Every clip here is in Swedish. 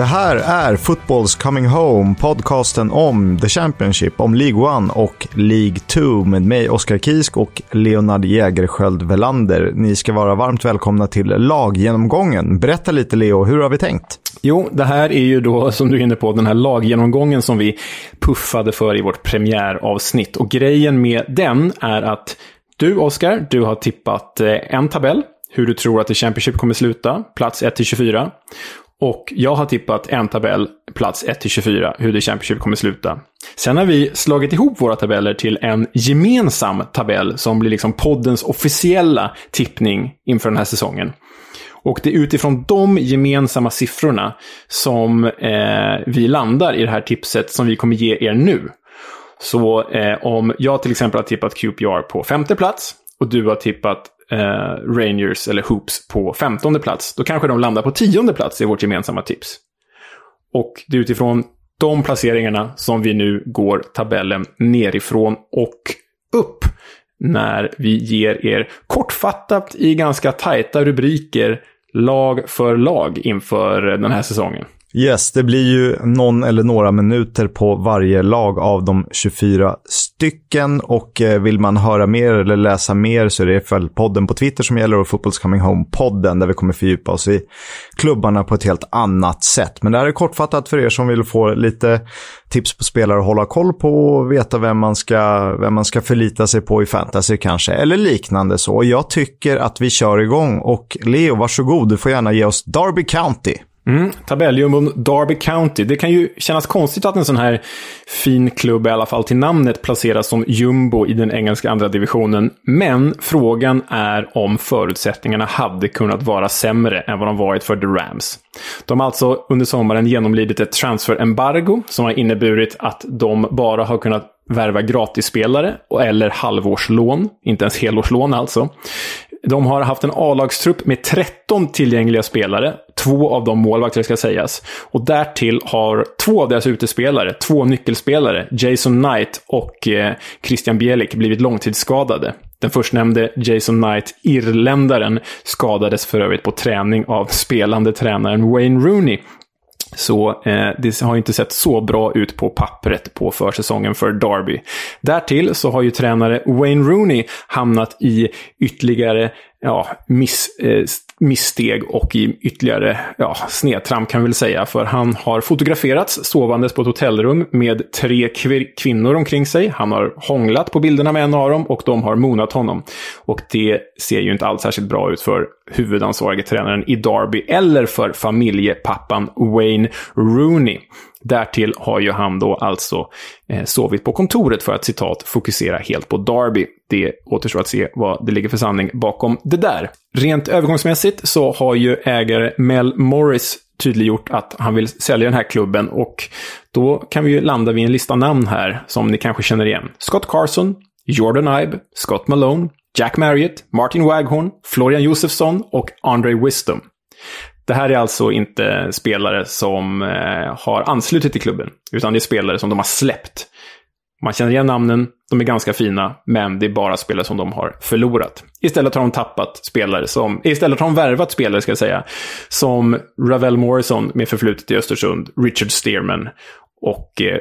Det här är Football's Coming Home, podcasten om The Championship, om League 1 och League 2 med mig, Oskar Kisk och Leonard Jägerskiöld Velander. Ni ska vara varmt välkomna till laggenomgången. Berätta lite Leo, hur har vi tänkt? Jo, det här är ju då, som du är inne på, den här laggenomgången som vi puffade för i vårt premiäravsnitt. Och grejen med den är att du, Oskar, du har tippat eh, en tabell, hur du tror att The Championship kommer sluta, plats 1-24. Och jag har tippat en tabell, plats 1-24, hur det Championship kommer sluta. Sen har vi slagit ihop våra tabeller till en gemensam tabell som blir liksom poddens officiella tippning inför den här säsongen. Och det är utifrån de gemensamma siffrorna som eh, vi landar i det här tipset som vi kommer ge er nu. Så eh, om jag till exempel har tippat QPR på femte plats och du har tippat eh, Rangers eller Hoops på femtonde plats, då kanske de landar på tionde plats i vårt gemensamma tips. Och det är utifrån de placeringarna som vi nu går tabellen nerifrån och upp när vi ger er kortfattat i ganska tajta rubriker lag för lag inför den här säsongen. Yes, det blir ju någon eller några minuter på varje lag av de 24 stycken. Och eh, vill man höra mer eller läsa mer så är det för podden på Twitter som gäller och Football's Coming Home-podden där vi kommer fördjupa oss i klubbarna på ett helt annat sätt. Men det här är kortfattat för er som vill få lite tips på spelare att hålla koll på och veta vem man ska, vem man ska förlita sig på i fantasy kanske, eller liknande så. Jag tycker att vi kör igång och Leo, varsågod, du får gärna ge oss Derby County. Mm, tabelljumbon Derby County. Det kan ju kännas konstigt att en sån här fin klubb, i alla fall till namnet, placeras som jumbo i den engelska andra divisionen. Men frågan är om förutsättningarna hade kunnat vara sämre än vad de varit för The Rams. De har alltså under sommaren genomlidit ett transferembargo som har inneburit att de bara har kunnat värva gratisspelare eller halvårslån, inte ens helårslån alltså. De har haft en A-lagstrupp med 13 tillgängliga spelare. Två av dem målvakter ska sägas. Och därtill har två av deras utespelare, två nyckelspelare, Jason Knight och eh, Christian Bielik, blivit långtidsskadade. Den förstnämnde Jason Knight, irländaren, skadades för övrigt på träning av spelande tränaren Wayne Rooney så eh, det har inte sett så bra ut på pappret på försäsongen för Derby. Därtill så har ju tränare Wayne Rooney hamnat i ytterligare ja, miss, eh, missteg och i ytterligare ja, snedtramp kan vi väl säga. För han har fotograferats sovandes på ett hotellrum med tre kvinnor omkring sig. Han har hånglat på bilderna med en av dem och de har monat honom. Och det ser ju inte alls särskilt bra ut för huvudansvarige tränaren i Derby eller för familjepappan Wayne Rooney. Därtill har ju han då alltså eh, sovit på kontoret för att citat fokusera helt på Derby. Det återstår att se vad det ligger för sanning bakom det där. Rent övergångsmässigt så har ju ägare Mel Morris tydliggjort att han vill sälja den här klubben och då kan vi ju landa vid en lista namn här som ni kanske känner igen. Scott Carson, Jordan Ibe, Scott Malone, Jack Marriott, Martin Waghorn, Florian Josefsson och Andre Wisdom. Det här är alltså inte spelare som eh, har anslutit till klubben, utan det är spelare som de har släppt. Man känner igen namnen, de är ganska fina, men det är bara spelare som de har förlorat. Istället har de tappat spelare som, istället har de värvat spelare ska jag säga, som Ravel Morrison med förflutet i Östersund, Richard Stearman och eh,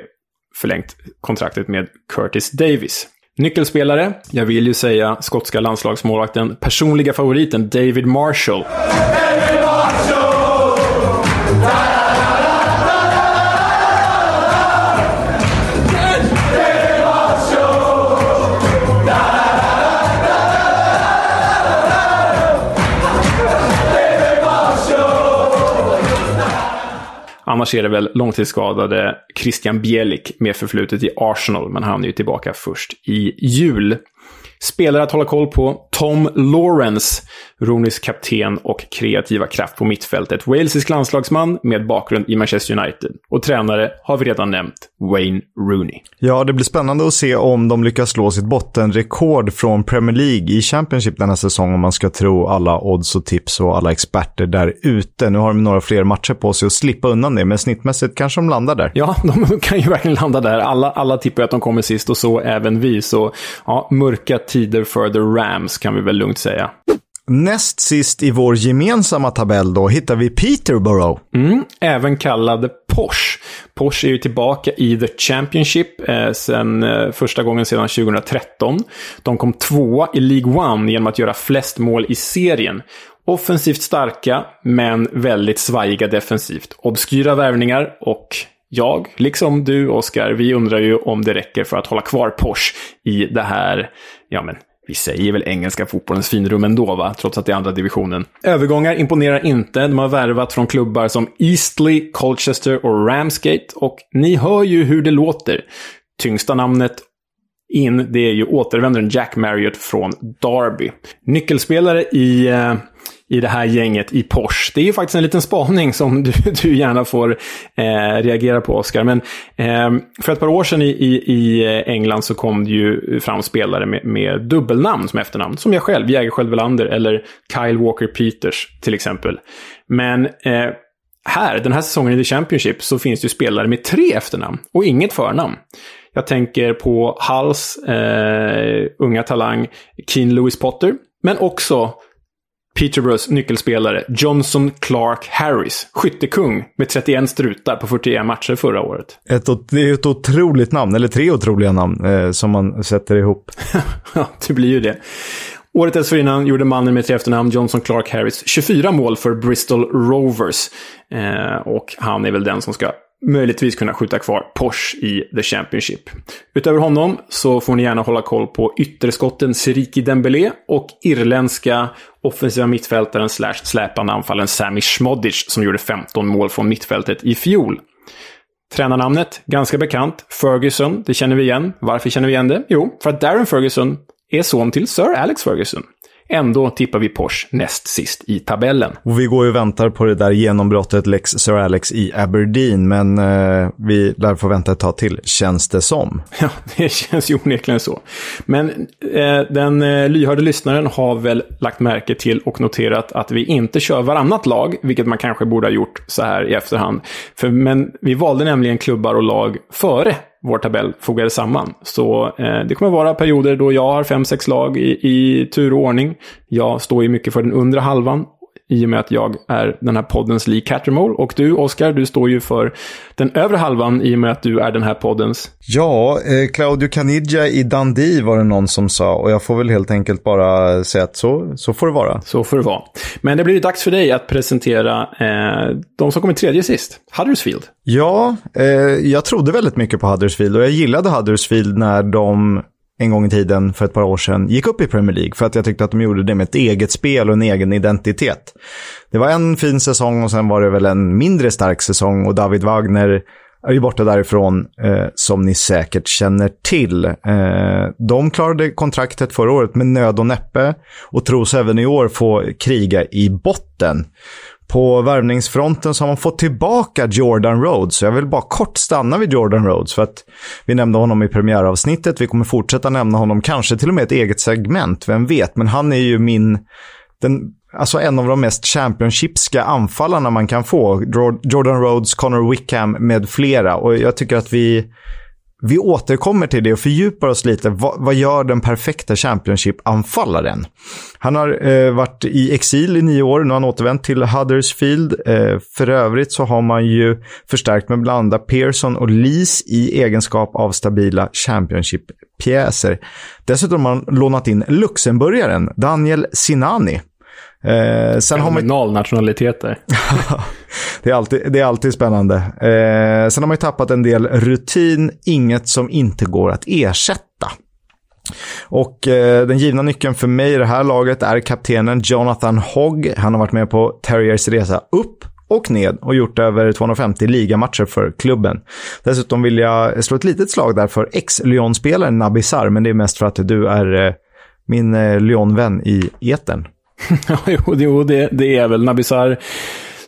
förlängt kontraktet med Curtis Davis. Nyckelspelare, jag vill ju säga skotska landslagsmålvakten, personliga favoriten David Marshall. Annars är det väl långtidsskadade Christian Bielik med förflutet i Arsenal, men han är ju tillbaka först i jul. Spelare att hålla koll på. Tom Lawrence, Rooney's kapten och kreativa kraft på mittfältet. Walesisk landslagsman med bakgrund i Manchester United. Och tränare har vi redan nämnt, Wayne Rooney. Ja, det blir spännande att se om de lyckas slå sitt bottenrekord från Premier League i Championship denna säsong om man ska tro alla odds och tips och alla experter där ute. Nu har de några fler matcher på sig att slippa undan det, men snittmässigt kanske de landar där. Ja, de kan ju verkligen landa där. Alla, alla tippar att de kommer sist och så även vi. Så ja, mörka tider för the Rams kan vi väl lugnt säga. näst sist i vår gemensamma tabell då hittar vi Peterborough. Mm, även kallad Porsche. Porsche är ju tillbaka i The Championship eh, sen, eh, första gången sedan 2013. De kom tvåa i League One genom att göra flest mål i serien. Offensivt starka, men väldigt svajiga defensivt. Obskyra värvningar och jag, liksom du Oskar, vi undrar ju om det räcker för att hålla kvar Porsche i det här, ja men vi säger väl engelska fotbollens finrum ändå, va? trots att det är andra divisionen. Övergångar imponerar inte. De har värvat från klubbar som Eastleigh, Colchester och Ramsgate. Och ni hör ju hur det låter. Tyngsta namnet in, det är ju återvändaren Jack Marriott från Derby. Nyckelspelare i eh, i det här gänget i Porsche. Det är ju faktiskt en liten spaning som du, du gärna får eh, reagera på, Oskar. Men eh, för ett par år sedan i, i, i, England så kom det ju fram spelare med, med dubbelnamn som efternamn. Som jag själv, Jägerskiöld Welander eller Kyle Walker Peters till exempel. Men eh, här, den här säsongen i The Championship, så finns det ju spelare med tre efternamn och inget förnamn. Jag tänker på Hulls eh, unga talang Keen Lewis Potter, men också Peterboroughs nyckelspelare Johnson Clark Harris, skyttekung med 31 strutar på 41 matcher förra året. Ett, det är ett otroligt namn, eller tre otroliga namn, eh, som man sätter ihop. ja, det blir ju det. Året dessförinnan gjorde mannen med tre efternamn, Johnson Clark Harris, 24 mål för Bristol Rovers. Eh, och han är väl den som ska möjligtvis kunna skjuta kvar Porsche i The Championship. Utöver honom så får ni gärna hålla koll på ytterskotten Siriki Dembélé och irländska offensiva mittfältaren slash släpande anfallen Sami Smodic som gjorde 15 mål från mittfältet i fjol. Tränarnamnet, ganska bekant. Ferguson, det känner vi igen. Varför känner vi igen det? Jo, för att Darren Ferguson är son till Sir Alex Ferguson. Ändå tippar vi Porsche näst sist i tabellen. Och vi går ju och väntar på det där genombrottet Lex Sir Alex i Aberdeen, men eh, vi lär få vänta ett tag till, känns det som. Ja, det känns ju onekligen så. Men eh, den eh, lyhörde lyssnaren har väl lagt märke till och noterat att vi inte kör varannat lag, vilket man kanske borde ha gjort så här i efterhand. För, men vi valde nämligen klubbar och lag före vår tabell fogade samman. Så eh, det kommer vara perioder då jag har fem, sex lag i, i tur och ordning. Jag står ju mycket för den undre halvan i och med att jag är den här poddens Lee Cattermole. Och du, Oscar, du står ju för den övre halvan i och med att du är den här poddens... Ja, eh, Claudio Caniggia i Dundee var det någon som sa. Och jag får väl helt enkelt bara säga att så, så får det vara. Så får det vara. Men det blir ju dags för dig att presentera eh, de som kommer tredje sist. Huddersfield. Ja, eh, jag trodde väldigt mycket på Huddersfield och jag gillade Huddersfield när de en gång i tiden, för ett par år sedan, gick upp i Premier League. För att jag tyckte att de gjorde det med ett eget spel och en egen identitet. Det var en fin säsong och sen var det väl en mindre stark säsong och David Wagner är ju borta därifrån, eh, som ni säkert känner till. Eh, de klarade kontraktet förra året med nöd och näppe och tros även i år få kriga i botten. På värvningsfronten så har man fått tillbaka Jordan Rhodes. Jag vill bara kort stanna vid Jordan Rhodes för att vi nämnde honom i premiäravsnittet. Vi kommer fortsätta nämna honom, kanske till och med ett eget segment, vem vet. Men han är ju min, den, alltså en av de mest championshipska anfallarna man kan få. Jordan Rhodes, Connor Wickham med flera. Och jag tycker att vi vi återkommer till det och fördjupar oss lite. Vad, vad gör den perfekta Championship-anfallaren? Han har eh, varit i exil i nio år, nu har han återvänt till Huddersfield. Eh, för övrigt så har man ju förstärkt med blanda Pearson och Lees i egenskap av stabila Championship-pjäser. Dessutom har man lånat in luxemburgaren Daniel Sinani Eh, sen har man... nationaliteter. det, är alltid, det är alltid spännande. Eh, sen har man ju tappat en del rutin, inget som inte går att ersätta. Och eh, den givna nyckeln för mig i det här laget är kaptenen Jonathan Hogg. Han har varit med på Terriers resa upp och ned och gjort över 250 ligamatcher för klubben. Dessutom vill jag slå ett litet slag där för ex-Lyon-spelaren Nabisar, men det är mest för att du är eh, min eh, Lyon-vän i etern. jo, det, det är väl. Nabisar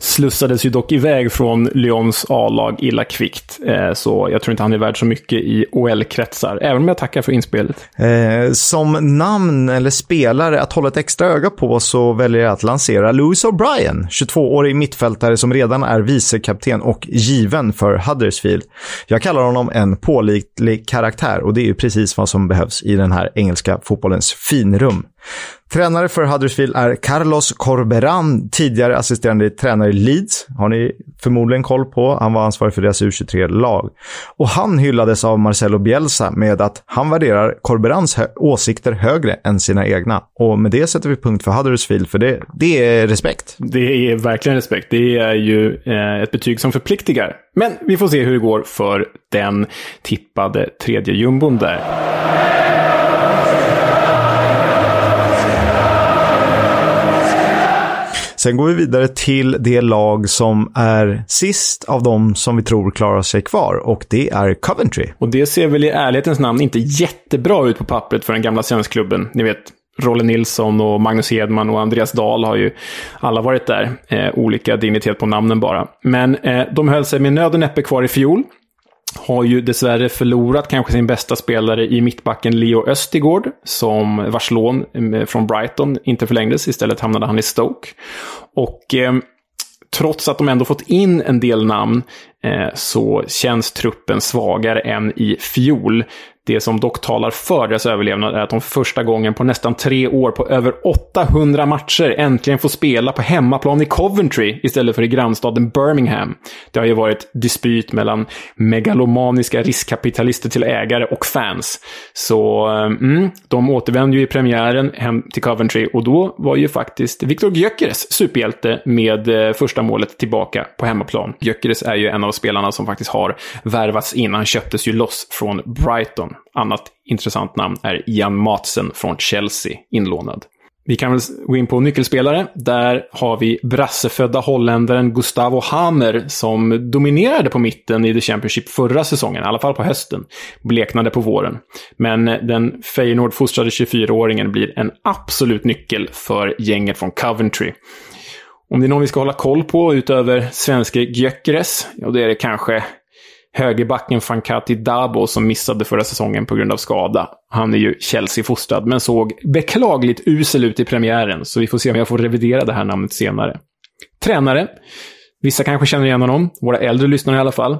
slussades ju dock iväg från Lyons A-lag illa kvickt. Eh, så jag tror inte han är värd så mycket i OL-kretsar, även om jag tackar för inspelet. Eh, som namn eller spelare att hålla ett extra öga på så väljer jag att lansera Lewis O'Brien, 22-årig mittfältare som redan är vicekapten och given för Huddersfield. Jag kallar honom en pålitlig karaktär och det är ju precis vad som behövs i den här engelska fotbollens finrum. Tränare för Huddersfield är Carlos Corberan, tidigare assisterande tränare i Leeds. Har ni förmodligen koll på. Han var ansvarig för deras U23-lag. Och han hyllades av Marcelo Bielsa med att han värderar Corberans åsikter högre än sina egna. Och med det sätter vi punkt för Huddersfield, för det, det är respekt. Det är verkligen respekt. Det är ju eh, ett betyg som förpliktigar. Men vi får se hur det går för den tippade tredje jumbon där. Sen går vi vidare till det lag som är sist av de som vi tror klarar sig kvar och det är Coventry. Och det ser väl i ärlighetens namn inte jättebra ut på pappret för den gamla svenskklubben. Ni vet, Rolle Nilsson och Magnus Hedman och Andreas Dahl har ju alla varit där. Eh, olika dignitet på namnen bara. Men eh, de höll sig med nöd och näppe kvar i fjol har ju dessvärre förlorat kanske sin bästa spelare i mittbacken Leo Östigård, som vars lån eh, från Brighton inte förlängdes. Istället hamnade han i Stoke. Och eh, trots att de ändå fått in en del namn Eh, så känns truppen svagare än i fjol. Det som dock talar för deras överlevnad är att de första gången på nästan tre år på över 800 matcher äntligen får spela på hemmaplan i Coventry istället för i grannstaden Birmingham. Det har ju varit dispyt mellan megalomaniska riskkapitalister till ägare och fans. Så eh, mm, de återvände ju i premiären hem till Coventry och då var ju faktiskt Viktor Gyökeres superhjälte med eh, första målet tillbaka på hemmaplan. Gyökeres är ju en av spelarna som faktiskt har värvats in. Han köptes ju loss från Brighton. Annat intressant namn är Ian Matsen från Chelsea, inlånad. Vi kan väl gå in på nyckelspelare. Där har vi brassefödda holländaren Gustavo Hamer som dominerade på mitten i The Championship förra säsongen, i alla fall på hösten. Bleknade på våren. Men den Feyenoord-fostrade 24-åringen blir en absolut nyckel för gänget från Coventry. Om det är någon vi ska hålla koll på utöver svenske Gyökeres, ja då är det kanske högerbacken Fankati Dabo som missade förra säsongen på grund av skada. Han är ju Chelsea-fostrad, men såg beklagligt usel ut i premiären, så vi får se om jag får revidera det här namnet senare. Tränare. Vissa kanske känner igen honom, våra äldre lyssnare i alla fall.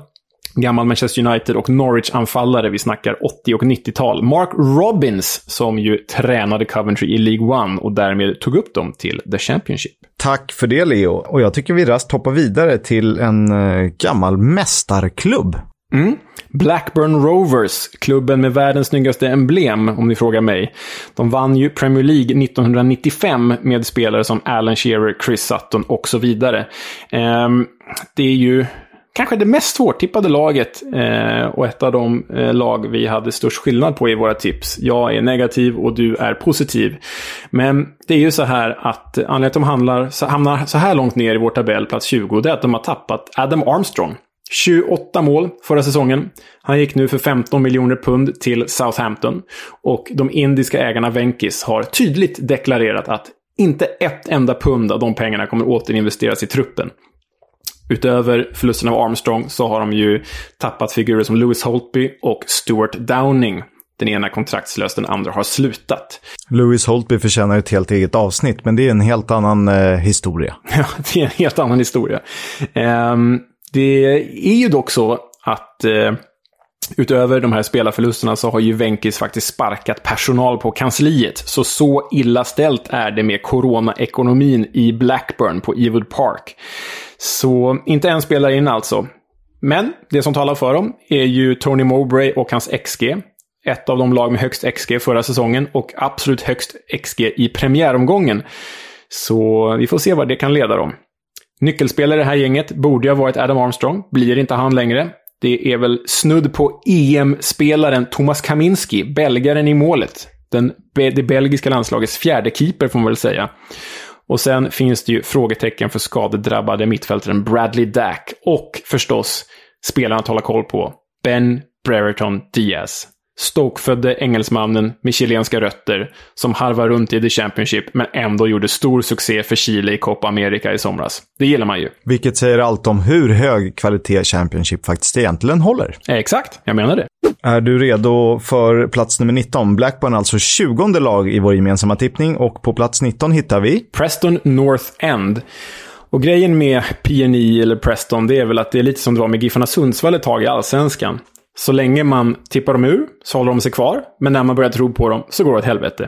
Gammal Manchester United och Norwich-anfallare, vi snackar 80 och 90-tal. Mark Robbins, som ju tränade Coventry i League One och därmed tog upp dem till The Championship. Tack för det Leo. Och jag tycker vi rast hoppar vidare till en uh, gammal mästarklubb. Mm. Blackburn Rovers, klubben med världens snyggaste emblem, om ni frågar mig. De vann ju Premier League 1995 med spelare som Alan Shearer, Chris Sutton och så vidare. Um, det är ju kanske det mest svårtippade laget eh, och ett av de eh, lag vi hade störst skillnad på i våra tips. Jag är negativ och du är positiv. Men det är ju så här att anledningen till att de så, hamnar så här långt ner i vår tabell, plats 20, det är att de har tappat Adam Armstrong. 28 mål förra säsongen. Han gick nu för 15 miljoner pund till Southampton. Och de indiska ägarna Venkis har tydligt deklarerat att inte ett enda pund av de pengarna kommer återinvesteras i truppen. Utöver förlusten av Armstrong så har de ju tappat figurer som Lewis Holtby och Stuart Downing. Den ena kontraktslös, den andra har slutat. Lewis Holtby förtjänar ett helt eget avsnitt, men det är en helt annan eh, historia. Ja, det är en helt annan historia. Um, det är ju dock så att eh, Utöver de här spelarförlusterna så har ju Venkis faktiskt sparkat personal på kansliet. Så så illa ställt är det med coronaekonomin i Blackburn på Ewood Park. Så inte en spelare in alltså. Men det som talar för dem är ju Tony Mowbray och hans XG. Ett av de lag med högst XG förra säsongen och absolut högst XG i premiäromgången. Så vi får se vad det kan leda dem. Nyckelspelare i det här gänget borde ju ha varit Adam Armstrong. Blir inte han längre. Det är väl snudd på EM-spelaren Thomas Kaminski, belgaren i målet. Den, det belgiska landslagets fjärde keeper får man väl säga. Och sen finns det ju frågetecken för skadedrabbade mittfältaren Bradley Dack. Och förstås, spelaren att hålla koll på, Ben Brereton Diaz. Stokefödde engelsmannen med chilenska rötter som harvar runt i The Championship men ändå gjorde stor succé för Chile i Copa America i somras. Det gillar man ju. Vilket säger allt om hur hög kvalitet Championship faktiskt egentligen håller. Exakt, jag menar det. Är du redo för plats nummer 19? Blackburn alltså 20 lag i vår gemensamma tippning och på plats 19 hittar vi... Preston North End. Och grejen med PNI eller Preston, det är väl att det är lite som det var med Giffarna Sundsvall ett tag i Allsvenskan. Så länge man tippar dem ur så håller de sig kvar, men när man börjar tro på dem så går det åt helvete.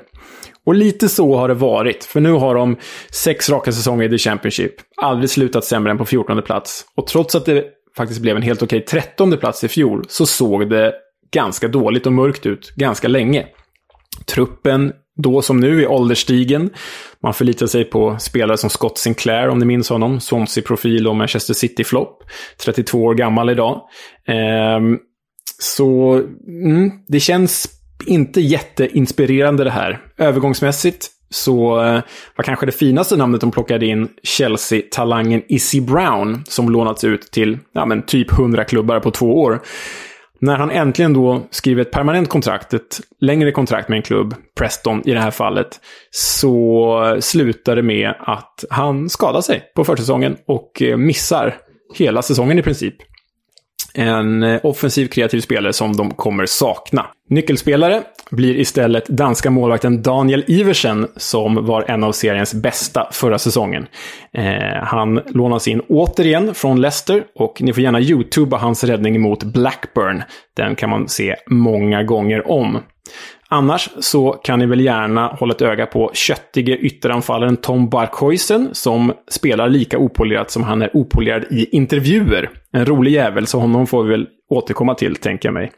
Och lite så har det varit, för nu har de sex raka säsonger i The Championship. Aldrig slutat sämre än på 14 plats. Och trots att det faktiskt blev en helt okej 13 plats i fjol, så såg det ganska dåligt och mörkt ut ganska länge. Truppen då som nu är ålderstigen. Man förlitar sig på spelare som Scott Sinclair, om ni minns honom. Swansea-profil och Manchester City-flopp. 32 år gammal idag. Ehm, så mm, det känns inte jätteinspirerande det här. Övergångsmässigt så eh, var kanske det finaste namnet de plockade in Chelsea-talangen Issy Brown, som lånats ut till ja, men typ 100 klubbar på två år. När han äntligen då skriver ett permanent kontrakt, ett längre kontrakt med en klubb, Preston i det här fallet, så slutar det med att han skadar sig på försäsongen och eh, missar hela säsongen i princip. En eh, offensiv kreativ spelare som de kommer sakna. Nyckelspelare blir istället danska målvakten Daniel Iversen som var en av seriens bästa förra säsongen. Eh, han lånas in återigen från Leicester och ni får gärna youtuba hans räddning mot Blackburn. Den kan man se många gånger om. Annars så kan ni väl gärna hålla ett öga på köttige ytteranfallaren Tom Barkhuisen som spelar lika opolerat som han är opolerad i intervjuer. En rolig jävel, så honom får vi väl återkomma till, tänker jag mig.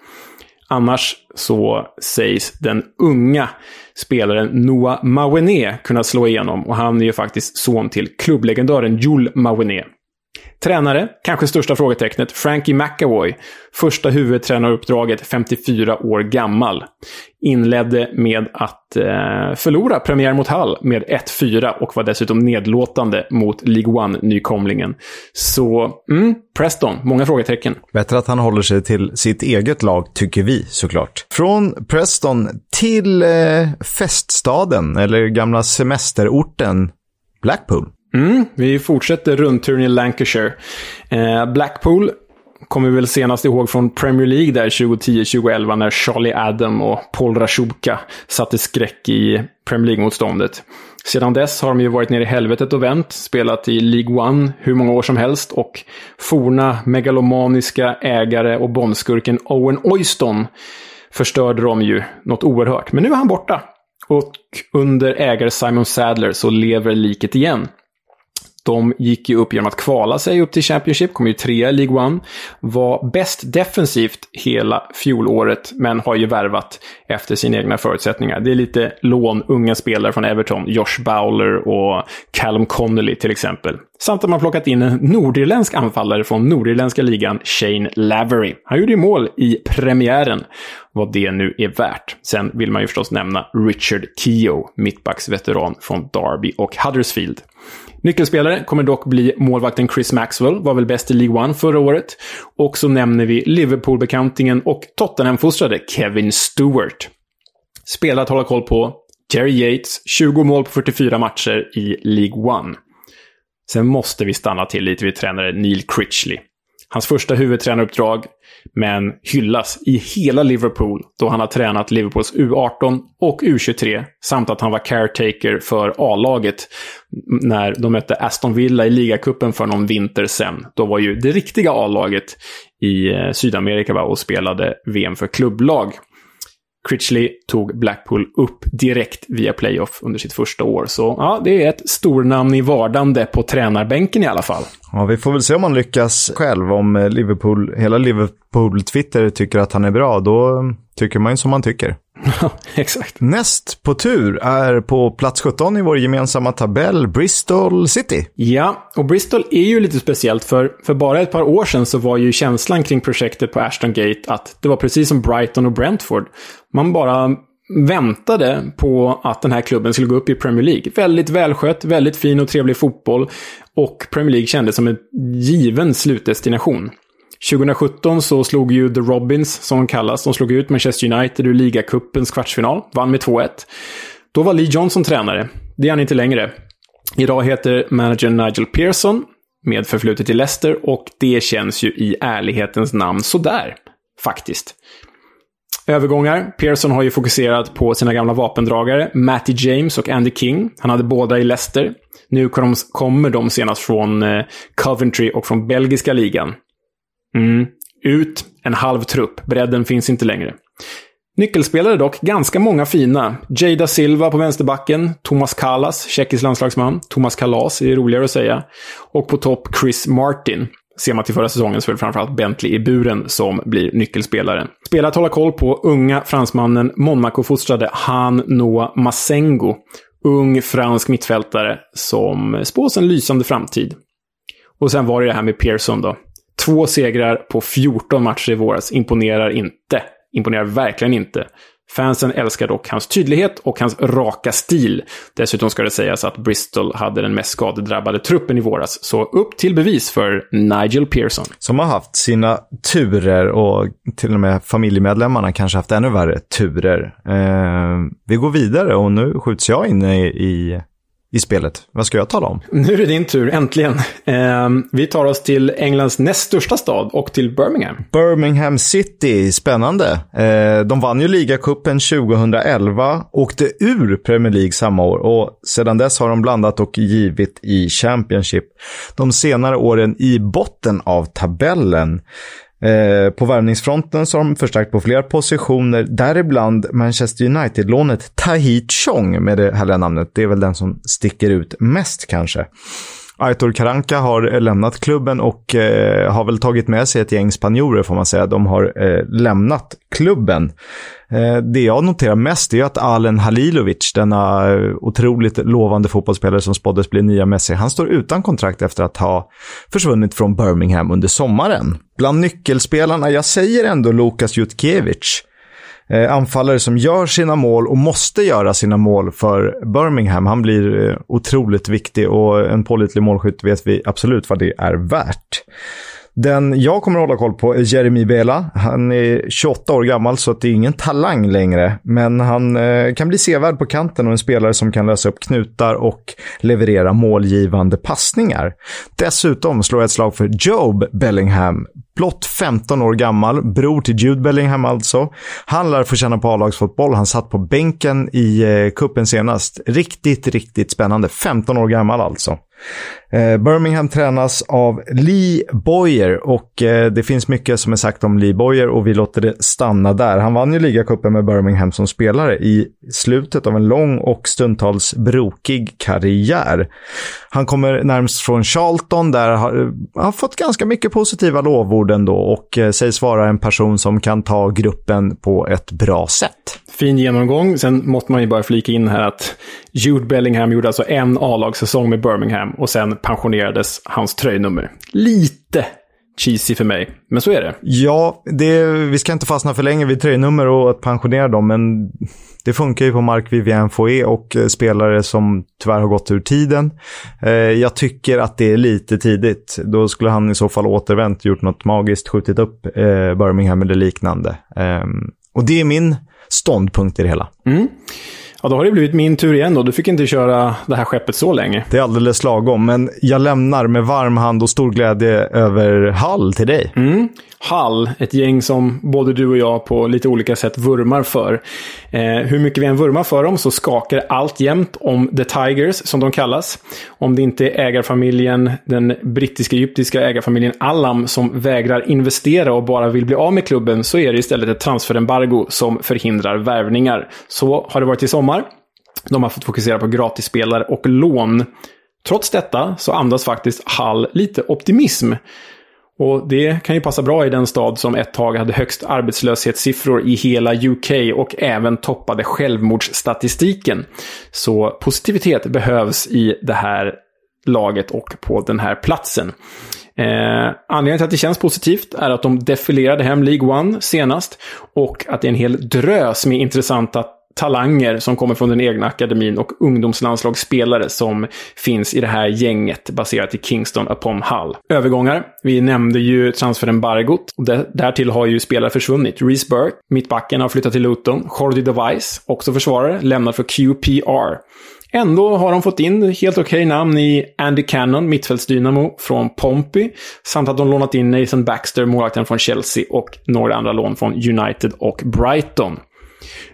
Annars så sägs den unga spelaren Noah Mawene kunna slå igenom och han är ju faktiskt son till klubblegendaren Jules Mawene. Tränare, kanske största frågetecknet, Frankie McAvoy. Första huvudtränaruppdraget, 54 år gammal. Inledde med att eh, förlora premiär mot Hall med 1-4 och var dessutom nedlåtande mot League One-nykomlingen. Så, mm, Preston, många frågetecken. Bättre att han håller sig till sitt eget lag, tycker vi såklart. Från Preston till eh, feststaden, eller gamla semesterorten Blackpool. Mm, vi fortsätter rundturen i Lancashire. Eh, Blackpool kommer vi väl senast ihåg från Premier League där 2010-2011 när Charlie Adam och Paul Rashuka satte skräck i Premier League-motståndet. Sedan dess har de ju varit nere i helvetet och vänt, spelat i League One hur många år som helst och forna megalomaniska ägare och bondskurken Owen Oyston förstörde de ju något oerhört. Men nu är han borta. Och under ägare Simon Sadler så lever liket igen. De gick ju upp genom att kvala sig upp till Championship, kom ju trea i League One. Var bäst defensivt hela fjolåret, men har ju värvat efter sina egna förutsättningar. Det är lite lån, unga spelare från Everton. Josh Bowler och Callum Connolly till exempel. Samt att man plockat in en nordirländsk anfallare från nordirländska ligan, Shane Lavery. Han gjorde ju mål i premiären, vad det nu är värt. Sen vill man ju förstås nämna Richard Keogh, mittbacksveteran från Derby och Huddersfield. Nyckelspelare kommer dock bli målvakten Chris Maxwell, var väl bäst i League One förra året. Och så nämner vi Liverpool-bekantingen och Tottenham-fostrade Kevin Stewart. Spelare att hålla koll på, Jerry Yates, 20 mål på 44 matcher i League One. Sen måste vi stanna till lite vid tränare Neil Critchley. Hans första huvudtränaruppdrag, men hyllas i hela Liverpool då han har tränat Liverpools U18 och U23 samt att han var caretaker för A-laget när de mötte Aston Villa i ligacupen för någon vinter sen. Då var ju det riktiga A-laget i eh, Sydamerika va, och spelade VM för klubblag. Critchley tog Blackpool upp direkt via playoff under sitt första år. Så ja, det är ett stornamn i vardande på tränarbänken i alla fall. Ja, vi får väl se om han lyckas själv. Om eh, Liverpool, hela Liverpool-Twitter tycker att han är bra, då tycker man ju som man tycker. Ja, exakt. Näst på tur är på plats 17 i vår gemensamma tabell Bristol City. Ja, och Bristol är ju lite speciellt för, för bara ett par år sedan så var ju känslan kring projektet på Ashton Gate att det var precis som Brighton och Brentford. Man bara väntade på att den här klubben skulle gå upp i Premier League. Väldigt välskött, väldigt fin och trevlig fotboll och Premier League kändes som en given slutdestination. 2017 så slog ju The Robins, som de kallas, de slog ut Manchester United ur ligacupens kvartsfinal. Vann med 2-1. Då var Lee Johnson tränare. Det är han inte längre. Idag heter managern Nigel Pearson, med förflutet i Leicester, och det känns ju i ärlighetens namn sådär, faktiskt. Övergångar. Pearson har ju fokuserat på sina gamla vapendragare, Matty James och Andy King. Han hade båda i Leicester. Nu kommer de senast från eh, Coventry och från belgiska ligan. Mm. Ut, en halv trupp. Bredden finns inte längre. Nyckelspelare dock, ganska många fina. Jada Silva på vänsterbacken, Thomas Kalas, tjeckisk landslagsman. Thomas Kalas är roligare att säga. Och på topp Chris Martin. Ser man till förra säsongen så är det framförallt Bentley i buren som blir nyckelspelaren. Spelare att hålla koll på, unga fransmannen Monaco-fostrade Han Noah Masengo. Ung fransk mittfältare som spås en lysande framtid. Och sen var det det här med Pearson då. Två segrar på 14 matcher i våras imponerar inte. Imponerar verkligen inte. Fansen älskar dock hans tydlighet och hans raka stil. Dessutom ska det sägas att Bristol hade den mest skadedrabbade truppen i våras. Så upp till bevis för Nigel Pearson. Som har haft sina turer och till och med familjemedlemmarna kanske haft ännu värre turer. Eh, vi går vidare och nu skjuts jag in i, i i spelet. Vad ska jag tala om? Nu är det din tur, äntligen. Eh, vi tar oss till Englands näst största stad och till Birmingham. Birmingham City, spännande. Eh, de vann ju ligacupen 2011, åkte ur Premier League samma år och sedan dess har de blandat och givit i Championship. De senare åren i botten av tabellen. Eh, på värvningsfronten så har de förstärkt på flera positioner, däribland Manchester United-lånet Tahit Chong med det härliga namnet. Det är väl den som sticker ut mest kanske. Aitor Karanka har eh, lämnat klubben och eh, har väl tagit med sig ett gäng spanjorer får man säga. De har eh, lämnat klubben. Eh, det jag noterar mest är att Alen Halilovic, denna eh, otroligt lovande fotbollsspelare som spåddes bli nya Messi, han står utan kontrakt efter att ha försvunnit från Birmingham under sommaren. Bland nyckelspelarna, jag säger ändå Lukas Jutkiewicz. Eh, anfallare som gör sina mål och måste göra sina mål för Birmingham. Han blir eh, otroligt viktig och en pålitlig målskytt vet vi absolut vad det är värt. Den jag kommer att hålla koll på är Jeremy Bela. Han är 28 år gammal så det är ingen talang längre. Men han eh, kan bli sevärd på kanten och en spelare som kan lösa upp knutar och leverera målgivande passningar. Dessutom slår jag ett slag för Job Bellingham. Blott 15 år gammal, bror till Jude Bellingham alltså. Han lär få känna på A-lagsfotboll. Han satt på bänken i eh, kuppen senast. Riktigt, riktigt spännande. 15 år gammal alltså. Eh, Birmingham tränas av Lee Boyer och eh, det finns mycket som är sagt om Lee Boyer och vi låter det stanna där. Han vann ju ligacupen med Birmingham som spelare i slutet av en lång och stundtals brokig karriär. Han kommer närmast från Charlton där han eh, har fått ganska mycket positiva lovord ändå och sägs vara en person som kan ta gruppen på ett bra sätt. Fin genomgång. Sen måste man ju bara flika in här att Jude Bellingham gjorde alltså en A-lagssäsong med Birmingham och sen pensionerades hans tröjnummer. Lite cheesy för mig, men så är det. Ja, det, vi ska inte fastna för länge vid tröjnummer och att pensionera dem, men det funkar ju på Mark Vivien Foé och eh, spelare som tyvärr har gått ur tiden. Eh, jag tycker att det är lite tidigt. Då skulle han i så fall återvänt, gjort något magiskt, skjutit upp eh, Birmingham eller liknande. Ehm, och det är min ståndpunkt i det hela. Mm. Ja, då har det blivit min tur igen då. Du fick inte köra det här skeppet så länge. Det är alldeles lagom, men jag lämnar med varm hand och stor glädje över Hall till dig. Mm. Hall, ett gäng som både du och jag på lite olika sätt vurmar för. Eh, hur mycket vi än vurmar för dem så skakar det alltjämt om The Tigers, som de kallas. Om det inte är ägarfamiljen, den brittisk-egyptiska ägarfamiljen Allam som vägrar investera och bara vill bli av med klubben så är det istället ett transferembargo som förhindrar värvningar. Så har det varit i sommar. De har fått fokusera på gratisspelare och lån. Trots detta så andas faktiskt Hall lite optimism. Och det kan ju passa bra i den stad som ett tag hade högst arbetslöshetssiffror i hela UK och även toppade självmordsstatistiken. Så positivitet behövs i det här laget och på den här platsen. Eh, anledningen till att det känns positivt är att de defilerade hem League One senast och att det är en hel drös med intressanta talanger som kommer från den egna akademin och ungdomslandslagsspelare som finns i det här gänget baserat i Kingston upon Hull. Övergångar. Vi nämnde ju transferembargot. Därtill har ju spelare försvunnit. Reece Burke, mittbacken, har flyttat till Luton. Jordi Device, också försvarare, lämnar för QPR. Ändå har de fått in helt okej okay namn i Andy Cannon, mittfältsdynamo från Pompey. Samt att de lånat in Nathan Baxter, målvakten från Chelsea och några andra lån från United och Brighton.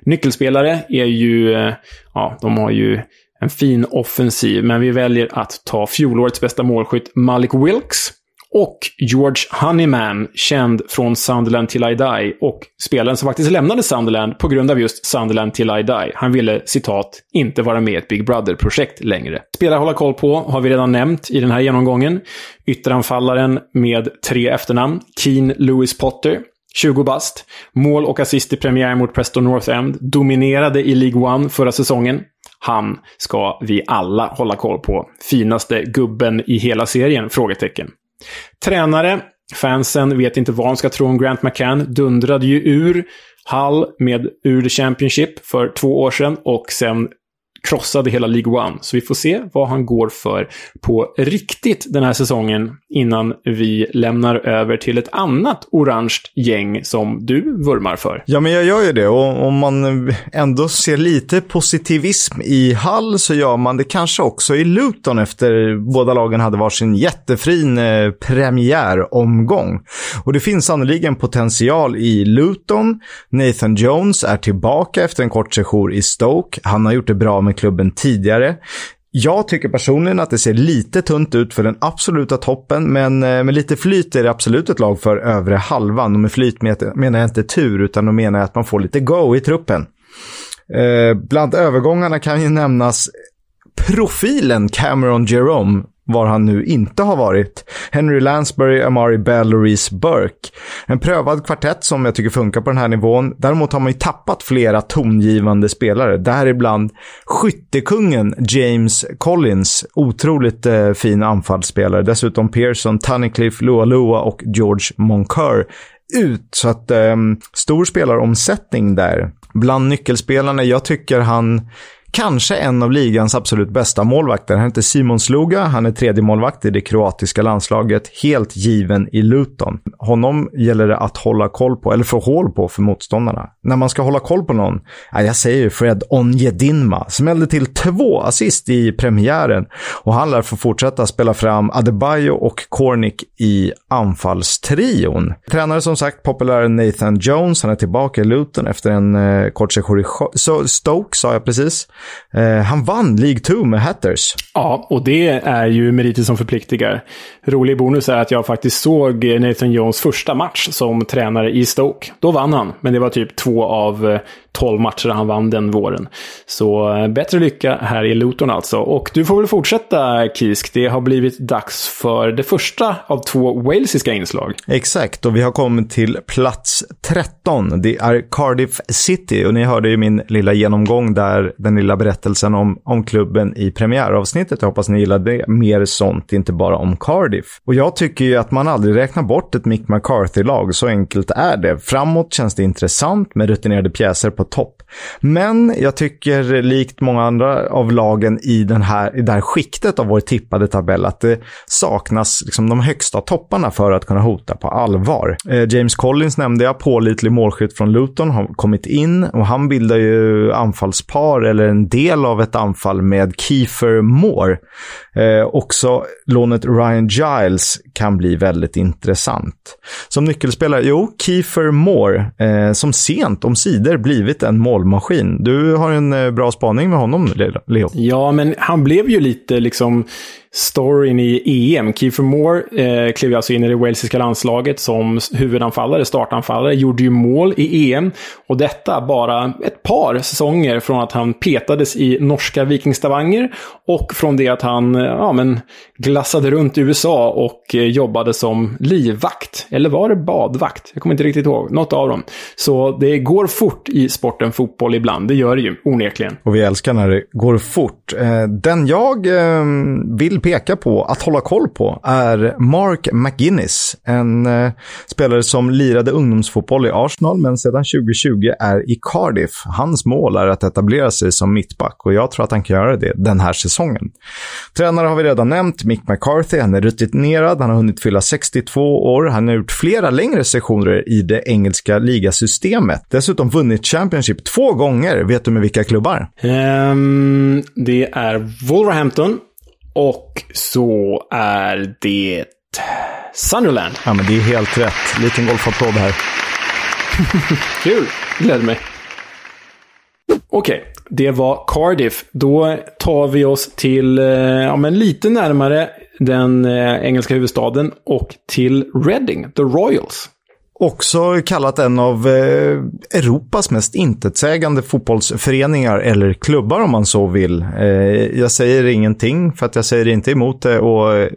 Nyckelspelare är ju, eh, ja, de har ju en fin offensiv, men vi väljer att ta fjolårets bästa målskytt Malik Wilkes, Och George Honeyman, känd från Sunderland till I Die och spelaren som faktiskt lämnade Sunderland på grund av just Sunderland till I Die. Han ville, citat, inte vara med i ett Big Brother-projekt längre. Spelare att hålla koll på har vi redan nämnt i den här genomgången. Ytteranfallaren med tre efternamn, Keen Lewis Potter. 20 bast. Mål och assist i premiär mot Preston North End. Dominerade i League One förra säsongen. Han ska vi alla hålla koll på. Finaste gubben i hela serien? Frågetecken. Tränare. Fansen vet inte vad de ska tro om Grant McCann. Dundrade ju ur Hull med ur the Championship för två år sedan och sen krossade hela League One. Så vi får se vad han går för på riktigt den här säsongen innan vi lämnar över till ett annat orange gäng som du vurmar för. Ja, men jag gör ju det. Och om man ändå ser lite positivism i Hall så gör man det kanske också i Luton efter båda lagen hade varsin jättefin eh, premiäromgång. Och det finns sannoliken potential i Luton. Nathan Jones är tillbaka efter en kort session i Stoke. Han har gjort det bra med med klubben tidigare. Jag tycker personligen att det ser lite tunt ut för den absoluta toppen, men eh, med lite flyt är det absolut ett lag för övre halvan. Och med flyt menar jag inte tur, utan då menar jag att man får lite go i truppen. Eh, bland övergångarna kan ju nämnas profilen Cameron Jerome var han nu inte har varit. Henry Lansbury, Amari Bell och Reese Burke. En prövad kvartett som jag tycker funkar på den här nivån. Däremot har man ju tappat flera tongivande spelare. Däribland skyttekungen James Collins. Otroligt eh, fin anfallsspelare. Dessutom Pearson, Tunnicliffe, Lua Lua och George Moncur ut. Så att eh, stor spelaromsättning där. Bland nyckelspelarna, jag tycker han kanske en av ligans absolut bästa målvakter. Han heter Simon Sluga, han är tredje målvakt i det kroatiska landslaget, helt given i Luton. Honom gäller det att hålla koll på, eller få hål på för motståndarna. När man ska hålla koll på någon, ja, jag säger ju Fred Onjedinma, smällde till två assist i premiären och han lär få fortsätta spela fram Adebayo och Cornick i anfallstrion. Tränare som sagt, populär Nathan Jones, han är tillbaka i Luton efter en eh, kort session i Stoke, sa jag precis. Eh, han vann League 2 med Hatters. Ja, och det är ju meriter som förpliktigar. Rolig bonus är att jag faktiskt såg Nathan Jones första match som tränare i Stoke. Då vann han, men det var typ två av eh, 12 matcher han vann den våren. Så eh, bättre lycka här i Luton alltså. Och du får väl fortsätta Kisk. Det har blivit dags för det första av två walesiska inslag. Exakt, och vi har kommit till plats 13. Det är Cardiff City och ni hörde ju min lilla genomgång där, den lilla berättelsen om, om klubben i premiäravsnittet. Jag hoppas ni gillade det. Mer sånt, inte bara om Cardiff. Och jag tycker ju att man aldrig räknar bort ett Mick McCarthy-lag. Så enkelt är det. Framåt känns det intressant med rutinerade pjäser på topp. Men jag tycker likt många andra av lagen i, den här, i det här skiktet av vår tippade tabell att det saknas liksom de högsta topparna för att kunna hota på allvar. Eh, James Collins nämnde jag, pålitlig målskytt från Luton, har kommit in och han bildar ju anfallspar eller en del av ett anfall med Kiefer Moore. Eh, också lånet Ryan Giles kan bli väldigt intressant. Som nyckelspelare, jo, Kiefer Moore, eh, som sent om sidor blivit en målmaskin. Du har en eh, bra spaning med honom, Leo. Ja, men han blev ju lite liksom storyn i EM. Kiefer Moore eh, klev alltså in i det walesiska landslaget som huvudanfallare, startanfallare, gjorde ju mål i EM. Och detta bara ett par säsonger från att han petades i norska Vikingstavanger och från det att han eh, ja, men, glassade runt i USA och eh, jobbade som livvakt. Eller var det badvakt? Jag kommer inte riktigt ihåg. Något av dem. Så det går fort i sporten fotboll ibland. Det gör det ju onekligen. Och vi älskar när det går fort. Eh, den jag vill peka på att hålla koll på är Mark McGuinness. En eh, spelare som lirade ungdomsfotboll i Arsenal men sedan 2020 är i Cardiff. Hans mål är att etablera sig som mittback och jag tror att han kan göra det den här säsongen. Tränare har vi redan nämnt, Mick McCarthy. Han är rutinerad, han har hunnit fylla 62 år, han har gjort flera längre sessioner i det engelska ligasystemet. Dessutom vunnit Championship två gånger. Vet du med vilka klubbar? Um, det är Wolverhampton och så är det Sunderland. Ja, men det är helt rätt. Liten golfapplåd här. Kul, gläder mig. Okej, okay. det var Cardiff. Då tar vi oss till, eh, ja men lite närmare den eh, engelska huvudstaden och till Reading, The Royals. Också kallat en av eh, Europas mest intetsägande fotbollsföreningar eller klubbar om man så vill. Eh, jag säger ingenting för att jag säger inte emot det och eh,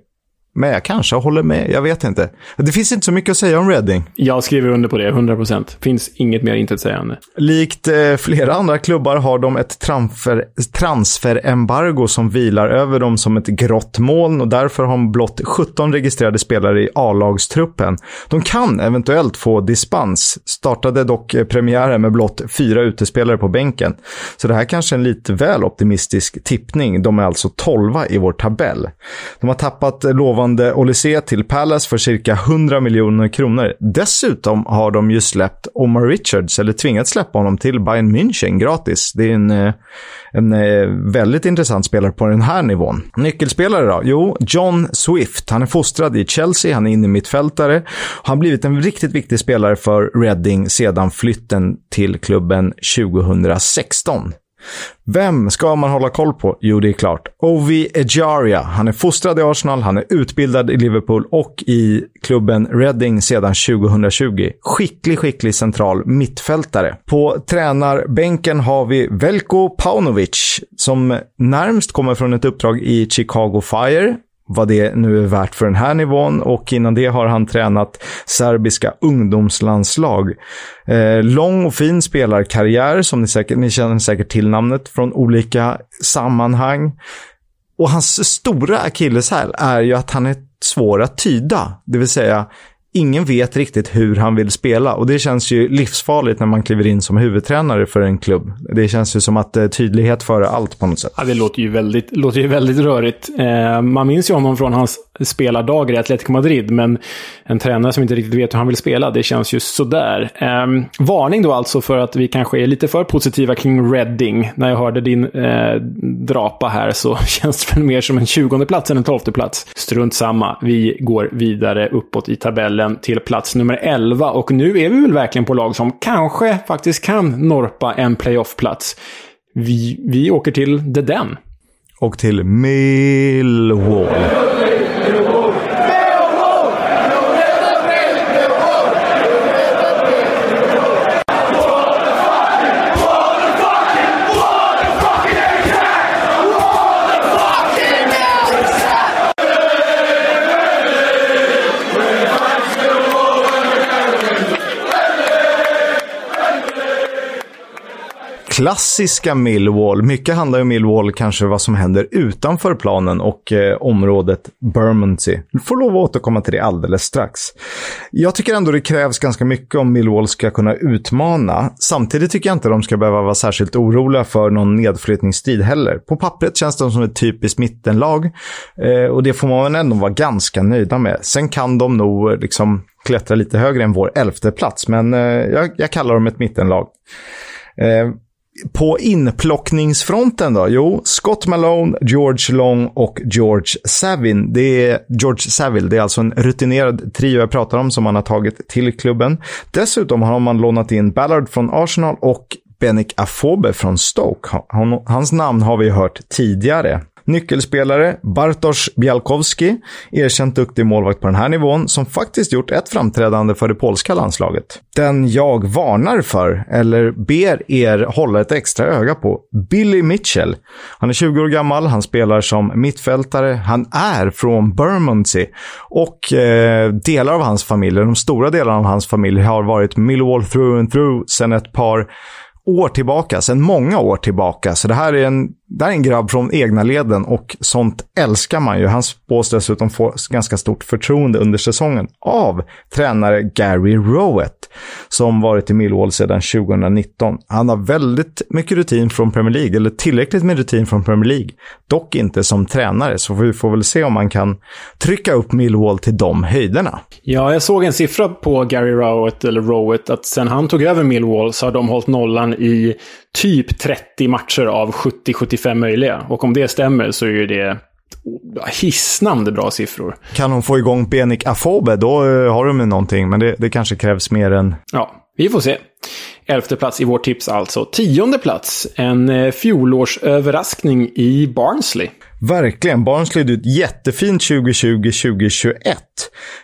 men jag kanske håller med, jag vet inte. Det finns inte så mycket att säga om Reading. Jag skriver under på det, 100%. Finns inget mer intetsägande. Likt eh, flera andra klubbar har de ett transfer, transferembargo som vilar över dem som ett grått moln och därför har de blott 17 registrerade spelare i A-lagstruppen. De kan eventuellt få dispens, startade dock premiären med blott fyra utespelare på bänken. Så det här kanske är en lite väl optimistisk tippning. De är alltså 12 i vår tabell. De har tappat lovande lovande Olysee till Palace för cirka 100 miljoner kronor. Dessutom har de ju släppt Omar Richards, eller tvingats släppa honom till Bayern München gratis. Det är en, eh, en eh, väldigt intressant spelare på den här nivån. Nyckelspelare då? Jo, John Swift. Han är fostrad i Chelsea, han är inne mittfältare. Han har blivit en riktigt viktig spelare för Reading sedan flytten till klubben 2016. Vem ska man hålla koll på? Jo, det är klart. Ovi Ejaria. Han är fostrad i Arsenal, han är utbildad i Liverpool och i klubben Reading sedan 2020. Skicklig, skicklig central mittfältare. På tränarbänken har vi Velko Paunovic som närmst kommer från ett uppdrag i Chicago Fire vad det nu är värt för den här nivån och innan det har han tränat serbiska ungdomslandslag. Eh, lång och fin spelarkarriär, som ni, säkert, ni känner säkert till namnet från olika sammanhang. Och hans stora akilleshäl är ju att han är svår att tyda. Det vill säga, ingen vet riktigt hur han vill spela och det känns ju livsfarligt när man kliver in som huvudtränare för en klubb. Det känns ju som att eh, tydlighet före allt på något sätt. Ja, det låter ju väldigt, låter ju väldigt rörigt. Eh, man minns ju honom från hans spelardagar i Atletico Madrid, men en tränare som inte riktigt vet hur han vill spela, det känns ju sådär. Eh, varning då alltså för att vi kanske är lite för positiva kring Reading. När jag hörde din eh, drapa här så känns det väl mer som en 20 plats än en 12 plats. Strunt samma, vi går vidare uppåt i tabellen till plats nummer 11 och nu är vi väl verkligen på lag som kanske faktiskt kan norpa en playoff-plats. Vi, vi åker till The Den. Och till Millwall. Klassiska Millwall. Mycket handlar ju om Millwall, kanske vad som händer utanför planen och eh, området Bermondsey. Vi får lov att återkomma till det alldeles strax. Jag tycker ändå det krävs ganska mycket om Millwall ska kunna utmana. Samtidigt tycker jag inte de ska behöva vara särskilt oroliga för någon nedflyttningsstrid heller. På pappret känns de som ett typiskt mittenlag eh, och det får man ändå vara ganska nöjda med. Sen kan de nog eh, liksom klättra lite högre än vår elfte plats, men eh, jag, jag kallar dem ett mittenlag. Eh, inplockningsfronten då? Jo, Scott Malone, George Long och George Savin. Det är George Saville, det är alltså en rutinerad trio jag pratar om som man har tagit till klubben. Dessutom har man lånat in Ballard från Arsenal och Benik Afobe från Stoke. Hans namn har vi hört tidigare. Nyckelspelare Bartosz Bialkowski, erkänt duktig målvakt på den här nivån, som faktiskt gjort ett framträdande för det polska landslaget. Den jag varnar för, eller ber er hålla ett extra öga på, Billy Mitchell. Han är 20 år gammal, han spelar som mittfältare, han är från Bermondsey och eh, delar av hans familj, de stora delarna av hans familj har varit Millwall through and through sedan ett par år tillbaka, sedan många år tillbaka. Så det här är en det här är en grabb från egna leden och sånt älskar man ju. Han spås dessutom få ganska stort förtroende under säsongen av tränare Gary Rowett som varit i Millwall sedan 2019. Han har väldigt mycket rutin från Premier League, eller tillräckligt med rutin från Premier League. Dock inte som tränare, så vi får väl se om man kan trycka upp Millwall till de höjderna. Ja, jag såg en siffra på Gary Rowett, eller Rowett, att sen han tog över Millwall så har de hållit nollan i typ 30 matcher av 70-75 möjliga. Och om det stämmer så är ju det hisnande bra siffror. Kan hon få igång Benik Afobe, då eh, har de ju någonting. Men det, det kanske krävs mer än... Ja, vi får se. Elfte plats i vårt tips alltså. Tionde plats, en eh, fjolårsöverraskning i Barnsley. Verkligen. Barnsley hade ett jättefint 2020-2021.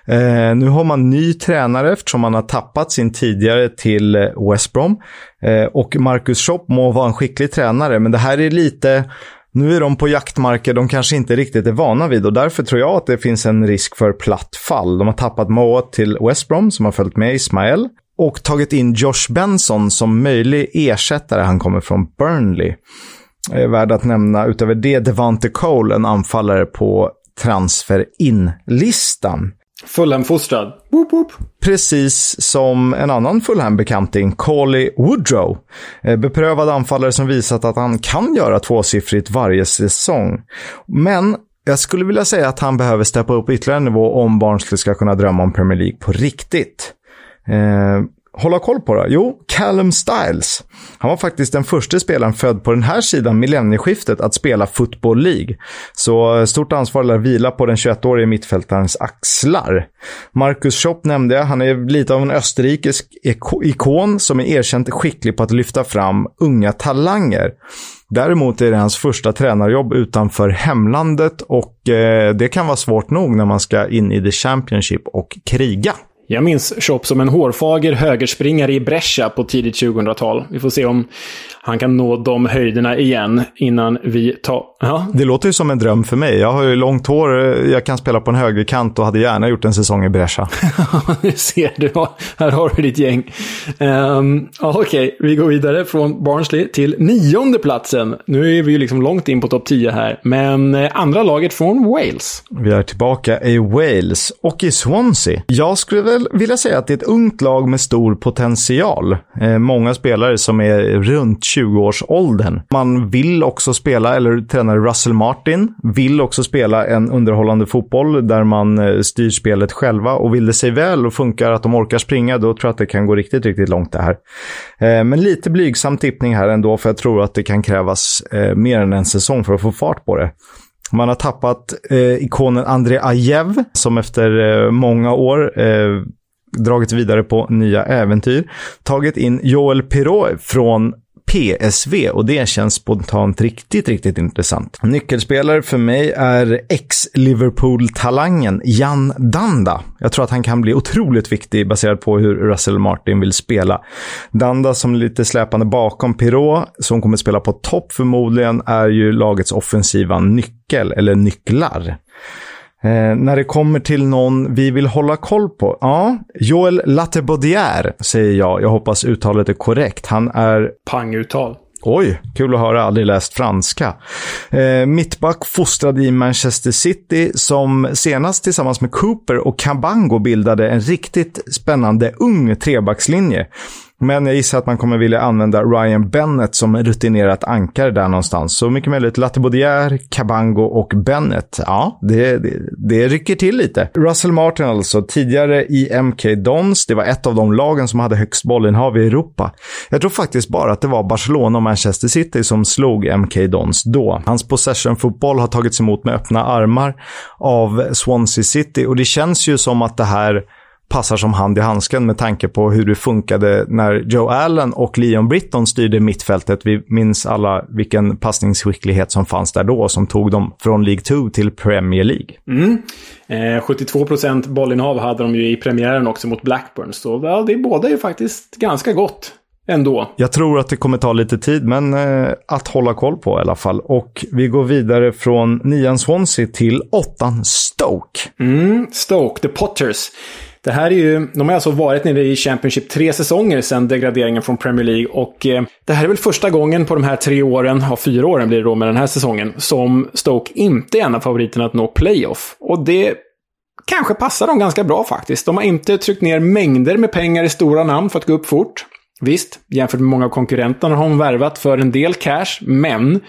Eh, nu har man ny tränare eftersom man har tappat sin tidigare till eh, West Brom. Eh, och Marcus Schopp må vara en skicklig tränare, men det här är lite... Nu är de på jaktmarker de kanske inte riktigt är vana vid och därför tror jag att det finns en risk för platt fall. De har tappat Moa till West Brom som har följt med Ismael och tagit in Josh Benson som möjlig ersättare. Han kommer från Burnley. Är värd att nämna utöver det Devante Cole, en anfallare på transfer in-listan. Fulham-fostrad. Precis som en annan Fulham-bekanting, Coley Woodrow. Eh, beprövad anfallare som visat att han kan göra tvåsiffrigt varje säsong. Men jag skulle vilja säga att han behöver steppa upp ytterligare en nivå om Barnsley ska kunna drömma om Premier League på riktigt. Eh, hålla koll på då? Jo, Callum Styles. Han var faktiskt den första spelaren född på den här sidan millennieskiftet att spela Football League. Så eh, stort ansvar lär vila på den 21-årige mittfältarens axlar. Marcus Schopp nämnde jag. Han är lite av en österrikisk ikon som är erkänt skicklig på att lyfta fram unga talanger. Däremot är det hans första tränarjobb utanför hemlandet och eh, det kan vara svårt nog när man ska in i the Championship och kriga. Jag minns Chop som en hårfager högerspringare i Brescia på tidigt 2000-tal. Vi får se om han kan nå de höjderna igen innan vi tar... Ja. Det låter ju som en dröm för mig. Jag har ju långt hår, jag kan spela på en högerkant och hade gärna gjort en säsong i Brescia. Nu ser du, här har du ditt gäng. Um, Okej, okay. vi går vidare från Barnsley till nionde platsen. Nu är vi ju liksom långt in på topp 10 här, men eh, andra laget från Wales. Vi är tillbaka i Wales och i Swansea. Jag skulle väl vilja säga att det är ett ungt lag med stor potential. Eh, många spelare som är runt 20-årsåldern. Man vill också spela, eller tränare Russell Martin vill också spela en underhållande fotboll där man eh, styr spelet själva. Och vill det sig väl och funkar att de orkar springa, då tror jag att det kan gå riktigt, riktigt långt det här. Eh, men lite blygsam tippning här ändå, för jag tror att det kan krävas eh, mer än en säsong för att få fart på det. Man har tappat eh, ikonen André Ajev som efter eh, många år eh, dragit vidare på nya äventyr. Tagit in Joel Pirot från PSV och det känns spontant riktigt, riktigt intressant. Nyckelspelare för mig är ex-Liverpool-talangen Jan Danda. Jag tror att han kan bli otroligt viktig baserat på hur Russell Martin vill spela. Danda som är lite släpande bakom Pirot, som kommer spela på topp förmodligen, är ju lagets offensiva nyckel, eller nycklar. Eh, när det kommer till någon vi vill hålla koll på. Ja, Joel Latebaudière säger jag. Jag hoppas uttalet är korrekt. Han är... Panguttal. Oj, kul att höra. Aldrig läst franska. Eh, mittback fostrad i Manchester City som senast tillsammans med Cooper och Cabango bildade en riktigt spännande ung trebackslinje. Men jag gissar att man kommer vilja använda Ryan Bennett som rutinerat ankare där någonstans. Så mycket möjligt Latibodier, Cabango och Bennett. Ja, det, det, det rycker till lite. Russell Martin alltså, tidigare i MK Dons. Det var ett av de lagen som hade högst bollinnehav i Europa. Jag tror faktiskt bara att det var Barcelona och Manchester City som slog MK Dons då. Hans possession-fotboll har tagits emot med öppna armar av Swansea City och det känns ju som att det här passar som hand i handsken med tanke på hur det funkade när Joe Allen och Leon Britton styrde mittfältet. Vi minns alla vilken passningsskicklighet som fanns där då som tog dem från League 2 till Premier League. Mm. Eh, 72% bollinnehav hade de ju i premiären också mot Blackburn. Så ja, det båda är ju faktiskt ganska gott. Ändå. Jag tror att det kommer ta lite tid, men eh, att hålla koll på i alla fall. Och vi går vidare från nian Swansea till åttan Stoke. Mm, Stoke, The Potters. Det här är ju, de har alltså varit nere i Championship tre säsonger sedan degraderingen från Premier League. Och eh, det här är väl första gången på de här tre åren, ja fyra åren blir det då med den här säsongen, som Stoke inte är en av favoriterna att nå playoff. Och det kanske passar dem ganska bra faktiskt. De har inte tryckt ner mängder med pengar i stora namn för att gå upp fort. Visst, jämfört med många av konkurrenterna har de värvat för en del cash, men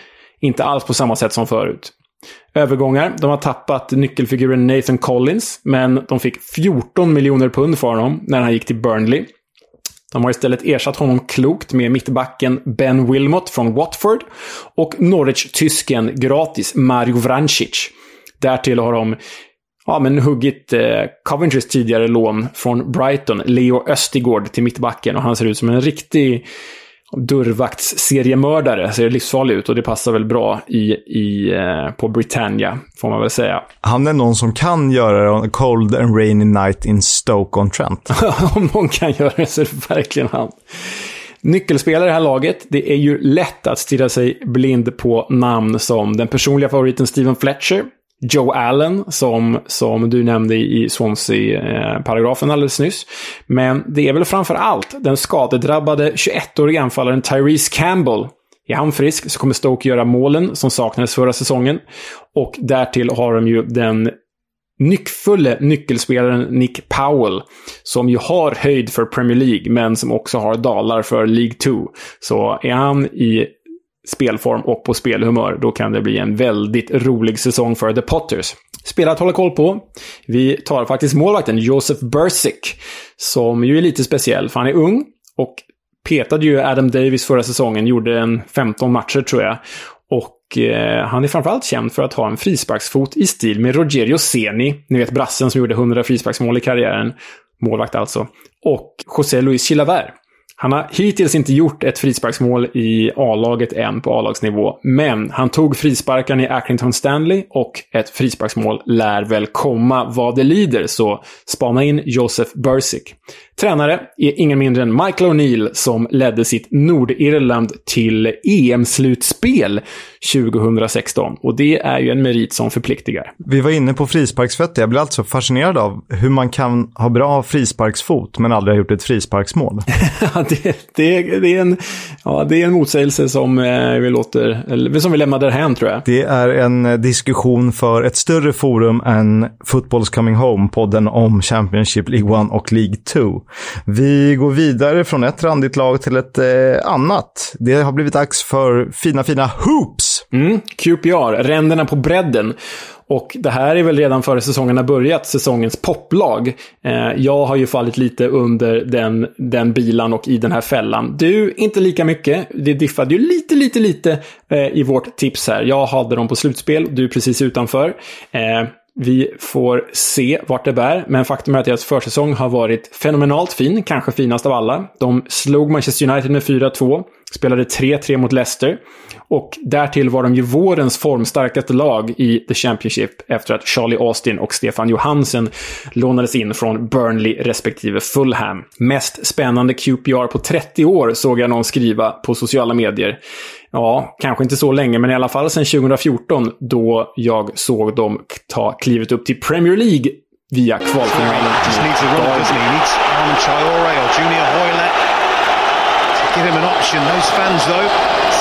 inte alls på samma sätt som förut övergångar. De har tappat nyckelfiguren Nathan Collins, men de fick 14 miljoner pund för honom när han gick till Burnley. De har istället ersatt honom klokt med mittbacken Ben Wilmot från Watford och Norwich-tysken gratis Mario Vrancic. Därtill har de ja, men huggit eh, Coventrys tidigare lån från Brighton, Leo Östigård, till mittbacken och han ser ut som en riktig dörrvaktsseriemördare. Ser livsfarlig ut och det passar väl bra i, i, eh, på Britannia, får man väl säga. Han är någon som kan göra det Cold and Rainy Night in Stoke-on-Trent. Om någon kan göra det så är det verkligen han. Nyckelspelare i det här laget, det är ju lätt att stirra sig blind på namn som den personliga favoriten Steven Fletcher, Joe Allen, som, som du nämnde i Swansea-paragrafen alldeles nyss. Men det är väl framför allt den skadedrabbade 21-åriga anfallaren Tyrese Campbell. Är han frisk så kommer Stoke göra målen som saknades förra säsongen. Och därtill har de ju den nyckfulle nyckelspelaren Nick Powell, som ju har höjd för Premier League, men som också har dalar för League 2. Så är han i spelform och på spelhumör, då kan det bli en väldigt rolig säsong för The Potters. Spelare att hålla koll på. Vi tar faktiskt målvakten Josef Bersic, som ju är lite speciell, för han är ung och petade ju Adam Davis förra säsongen, gjorde en 15 matcher tror jag. Och eh, han är framförallt känd för att ha en frisparksfot i stil med Rogerio Seni, ni vet brassen som gjorde 100 frisparksmål i karriären, målvakt alltså, och José Luis Chilavert. Han har hittills inte gjort ett frisparksmål i A-laget än på A-lagsnivå, men han tog frisparken i Accrington Stanley och ett frisparksmål lär väl komma vad det lider, så spana in Josef Bursic. Tränare är ingen mindre än Michael O'Neill som ledde sitt Nordirland till EM-slutspel 2016. Och det är ju en merit som förpliktigar. Vi var inne på frisparksfötter. Jag blir alltså fascinerad av hur man kan ha bra frisparksfot men aldrig ha gjort ett frisparksmål. det, det, det, är en, ja, det är en motsägelse som eh, vi låter, eller, som vi lämnar därhän tror jag. Det är en diskussion för ett större forum än Football's Coming Home-podden om Championship League 1 och League 2. Vi går vidare från ett randigt lag till ett eh, annat. Det har blivit dags för fina, fina hoops! Mm, QPR, ränderna på bredden. Och det här är väl redan före säsongen har börjat, säsongens poplag. Eh, jag har ju fallit lite under den, den bilan och i den här fällan. Du, inte lika mycket. Det diffade ju lite, lite, lite eh, i vårt tips här. Jag hade dem på slutspel, du precis utanför. Eh, vi får se vart det bär, men faktum är att deras försäsong har varit fenomenalt fin, kanske finast av alla. De slog Manchester United med 4-2, spelade 3-3 mot Leicester och därtill var de ju vårens formstarkaste lag i The Championship efter att Charlie Austin och Stefan Johansen lånades in från Burnley respektive Fulham. Mest spännande QPR på 30 år såg jag någon skriva på sociala medier. Ja, kanske inte så länge, men i alla fall sedan 2014 då jag såg dem ta klivet upp till Premier League via kvalfinalen. Give him an option. Those fans, though,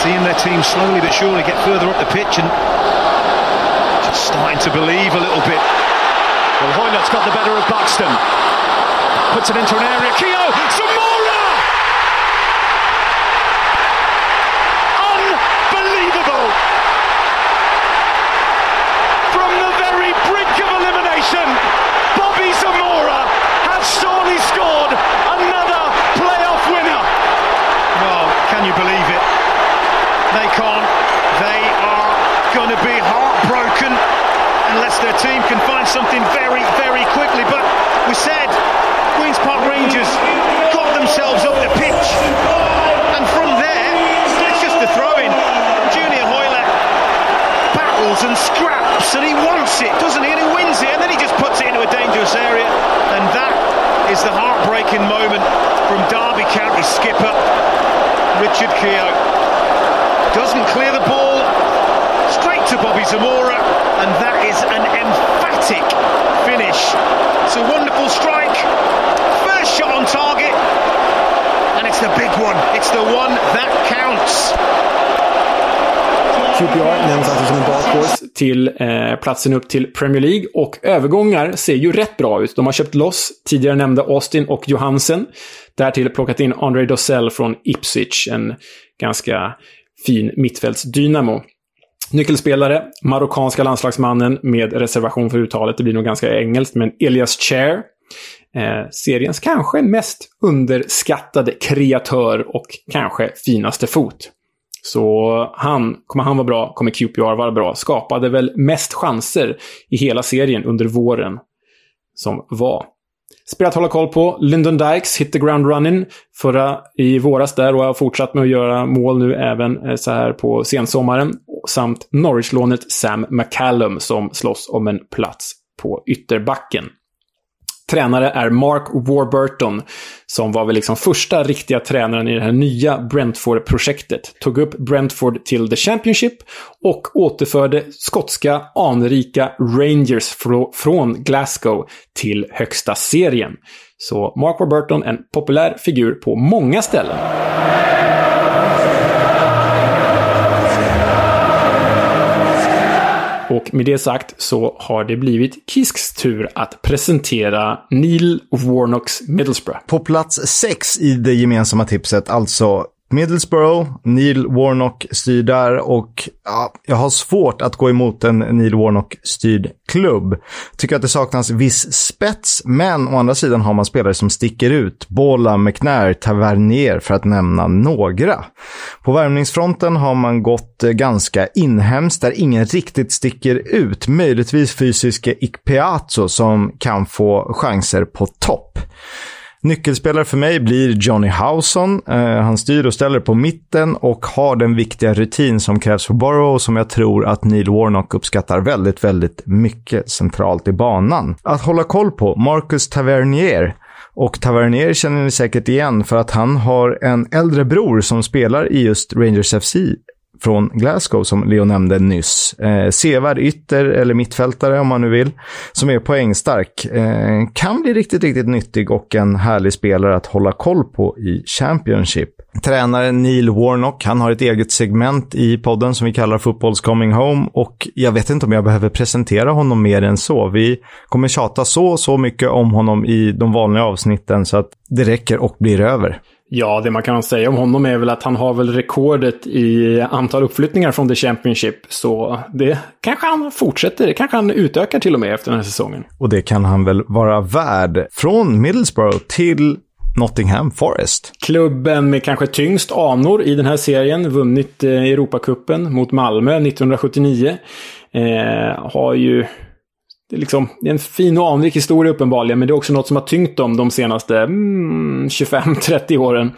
seeing their team slowly but surely get further up the pitch and just starting to believe a little bit. Well, Hoylett's got the better of Buxton. Puts it into an area. Keogh! Zamora! Something very, very quickly. But we said Queen's Park Rangers got themselves up the pitch. And from there, it's just a throw-in. Junior Hoylett battles and scraps and he wants it, doesn't he? And he wins it and then he just puts it into a dangerous area. And that is the heartbreaking moment from Derby County skipper Richard Keogh. Doesn't clear the ball to Bobby Zamora, and that is an emphatic finish. It's a wonderful strike, first shot on target, and it's the big one. It's the one that counts. Typ QPR nämns alltså som en dark till eh, platsen upp till Premier League. Och övergångar ser ju rätt bra ut. De har köpt loss tidigare nämnda Austin och Johansen. Därtill plockat in André Dossell från Ipswich, en ganska fin mittfältsdynamo. Nyckelspelare, marockanska landslagsmannen med reservation för uttalet, det blir nog ganska engelskt, men Elias Chair. Eh, seriens kanske mest underskattade kreatör och kanske finaste fot. Så han, kommer han vara bra, kommer QPR vara bra. Skapade väl mest chanser i hela serien under våren som var. Spel att hålla koll på. Lyndon Dykes hit the ground running förra i våras där och har fortsatt med att göra mål nu även eh, så här på sensommaren. Samt Norwich-lånet Sam McCallum som slåss om en plats på ytterbacken. Tränare är Mark Warburton, som var väl liksom första riktiga tränaren i det här nya Brentford-projektet. Tog upp Brentford till the Championship och återförde skotska anrika Rangers från Glasgow till högsta serien. Så Mark Warburton, en populär figur på många ställen. Och med det sagt så har det blivit Kisks tur att presentera Neil Warnocks Middlesbrough. På plats sex i det gemensamma tipset, alltså Middlesbrough, Neil Warnock styr där och ja, jag har svårt att gå emot en Neil Warnock-styrd klubb. Tycker att det saknas viss spets, men å andra sidan har man spelare som sticker ut. Bola, McNair, Tavernier för att nämna några. På värvningsfronten har man gått eh, ganska inhemskt där ingen riktigt sticker ut. Möjligtvis fysiske Ikpeazo som kan få chanser på topp. Nyckelspelare för mig blir Johnny Howson. Eh, han styr och ställer på mitten och har den viktiga rutin som krävs för Borough som jag tror att Neil Warnock uppskattar väldigt, väldigt mycket centralt i banan. Att hålla koll på Marcus Tavernier. Och Tavernier känner ni säkert igen för att han har en äldre bror som spelar i just Rangers FC från Glasgow som Leo nämnde nyss. Eh, sevärd ytter eller mittfältare om man nu vill, som är poängstark. Eh, kan bli riktigt, riktigt nyttig och en härlig spelare att hålla koll på i Championship. Tränaren Neil Warnock, han har ett eget segment i podden som vi kallar Football's Coming Home och jag vet inte om jag behöver presentera honom mer än så. Vi kommer tjata så, så mycket om honom i de vanliga avsnitten så att det räcker och blir över. Ja, det man kan säga om honom är väl att han har väl rekordet i antal uppflyttningar från The Championship. Så det kanske han fortsätter, kanske han utökar till och med efter den här säsongen. Och det kan han väl vara värd. Från Middlesbrough till Nottingham Forest. Klubben med kanske tyngst anor i den här serien, vunnit eh, Europacupen mot Malmö 1979. Eh, har ju det är, liksom, det är en fin och anrik historia uppenbarligen, men det är också något som har tyngt dem de senaste mm, 25-30 åren.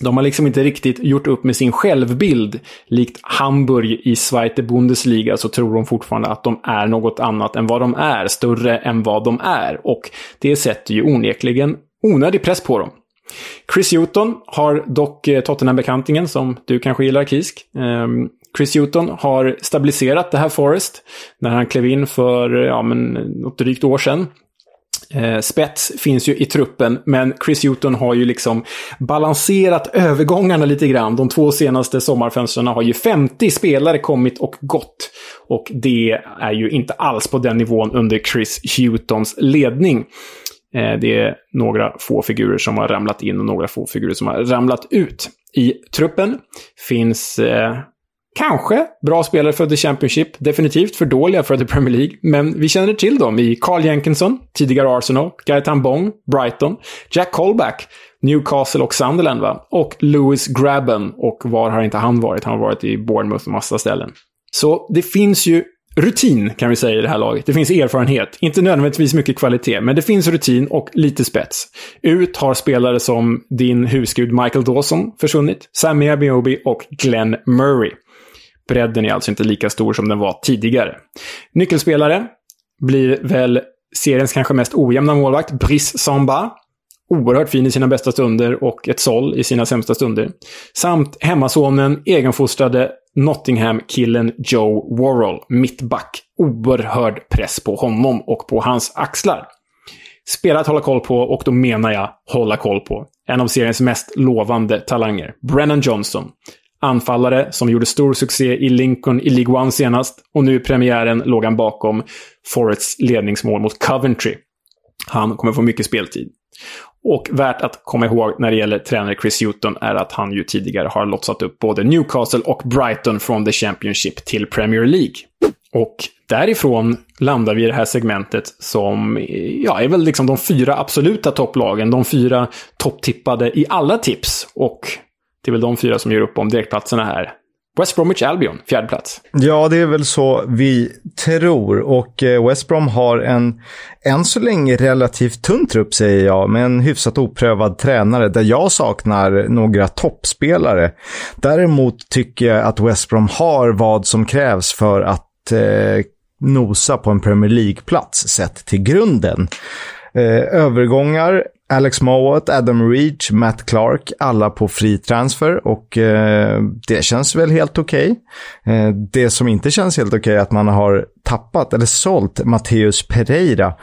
De har liksom inte riktigt gjort upp med sin självbild. Likt Hamburg i Zweite Bundesliga så tror de fortfarande att de är något annat än vad de är, större än vad de är. Och det sätter ju onekligen onödig press på dem. Chris Hewton har dock eh, Tottenham-bekantingen, som du kanske gillar, Kisk. Ehm, Chris Hewton har stabiliserat det här Forest när han klev in för ja, men, något drygt år sedan. Eh, spets finns ju i truppen, men Chris Hewton har ju liksom balanserat övergångarna lite grann. De två senaste sommarfönstren har ju 50 spelare kommit och gått. Och det är ju inte alls på den nivån under Chris Hewtons ledning. Eh, det är några få figurer som har ramlat in och några få figurer som har ramlat ut. I truppen finns eh, Kanske bra spelare för The Championship, definitivt för dåliga för The Premier League, men vi känner till dem i Carl Jenkinson, tidigare Arsenal, Gaetan Bong, Brighton, Jack Colback, Newcastle och Sunderland va? Och Lewis Grabben, och var har inte han varit? Han har varit i Bournemouth och massa ställen. Så det finns ju rutin, kan vi säga, i det här laget. Det finns erfarenhet. Inte nödvändigtvis mycket kvalitet, men det finns rutin och lite spets. Ut har spelare som din husgud Michael Dawson försvunnit, Sammy Abiobi och Glenn Murray. Bredden är alltså inte lika stor som den var tidigare. Nyckelspelare blir väl seriens kanske mest ojämna målvakt, Brice Samba. Oerhört fin i sina bästa stunder och ett såll i sina sämsta stunder. Samt hemmasonen, egenfostrade Nottingham-killen Joe Worrell, mittback. Oerhörd press på honom och på hans axlar. Spelare att hålla koll på, och då menar jag hålla koll på. En av seriens mest lovande talanger. Brennan Johnson. Anfallare som gjorde stor succé i Lincoln i League One senast. Och nu i premiären låg han bakom Forests ledningsmål mot Coventry. Han kommer få mycket speltid. Och värt att komma ihåg när det gäller tränare Chris Hewton är att han ju tidigare har lotsat upp både Newcastle och Brighton från the Championship till Premier League. Och därifrån landar vi i det här segmentet som ja, är väl liksom de fyra absoluta topplagen. De fyra topptippade i alla tips. Och det är väl de fyra som gör upp om direktplatserna här. West Bromwich Albion, fjärde plats. Ja, det är väl så vi tror. Och eh, West Brom har en, än så länge, relativt tunn trupp, säger jag, med en hyfsat oprövad tränare, där jag saknar några toppspelare. Däremot tycker jag att West Brom har vad som krävs för att eh, nosa på en Premier League-plats, sett till grunden. Eh, övergångar Alex Mowat, Adam Reach, Matt Clark, alla på fri transfer och eh, det känns väl helt okej. Okay. Eh, det som inte känns helt okej okay är att man har tappat eller sålt Matteus Pereira.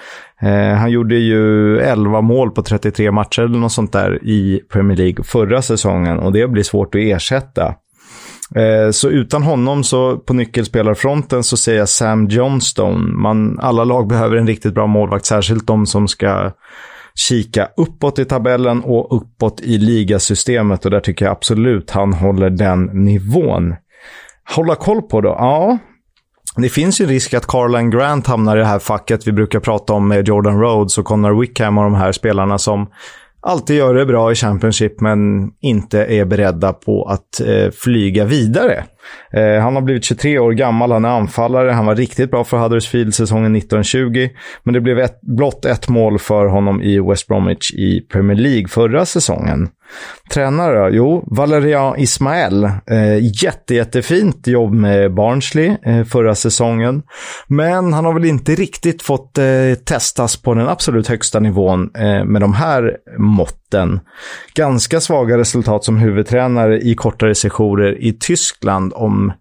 Eh, han gjorde ju 11 mål på 33 matcher eller något sånt där i Premier League förra säsongen och det blir svårt att ersätta. Eh, så utan honom så på nyckelspelarfronten så säger jag Sam Johnstone. Man, alla lag behöver en riktigt bra målvakt, särskilt de som ska kika uppåt i tabellen och uppåt i ligasystemet och där tycker jag absolut han håller den nivån. Hålla koll på då? Ja, det finns ju risk att Carlan Grant hamnar i det här facket vi brukar prata om med Jordan Rhodes och Connor Wickham och de här spelarna som alltid gör det bra i Championship men inte är beredda på att eh, flyga vidare. Eh, han har blivit 23 år gammal, han är anfallare, han var riktigt bra för Huddersfield säsongen 1920. Men det blev ett, blott ett mål för honom i West Bromwich i Premier League förra säsongen. Tränare då? Jo, Valerian Ismael. Eh, jätte, jättefint jobb med Barnsley eh, förra säsongen. Men han har väl inte riktigt fått eh, testas på den absolut högsta nivån eh, med de här måtten. Ganska svaga resultat som huvudtränare i kortare sessioner i Tyskland om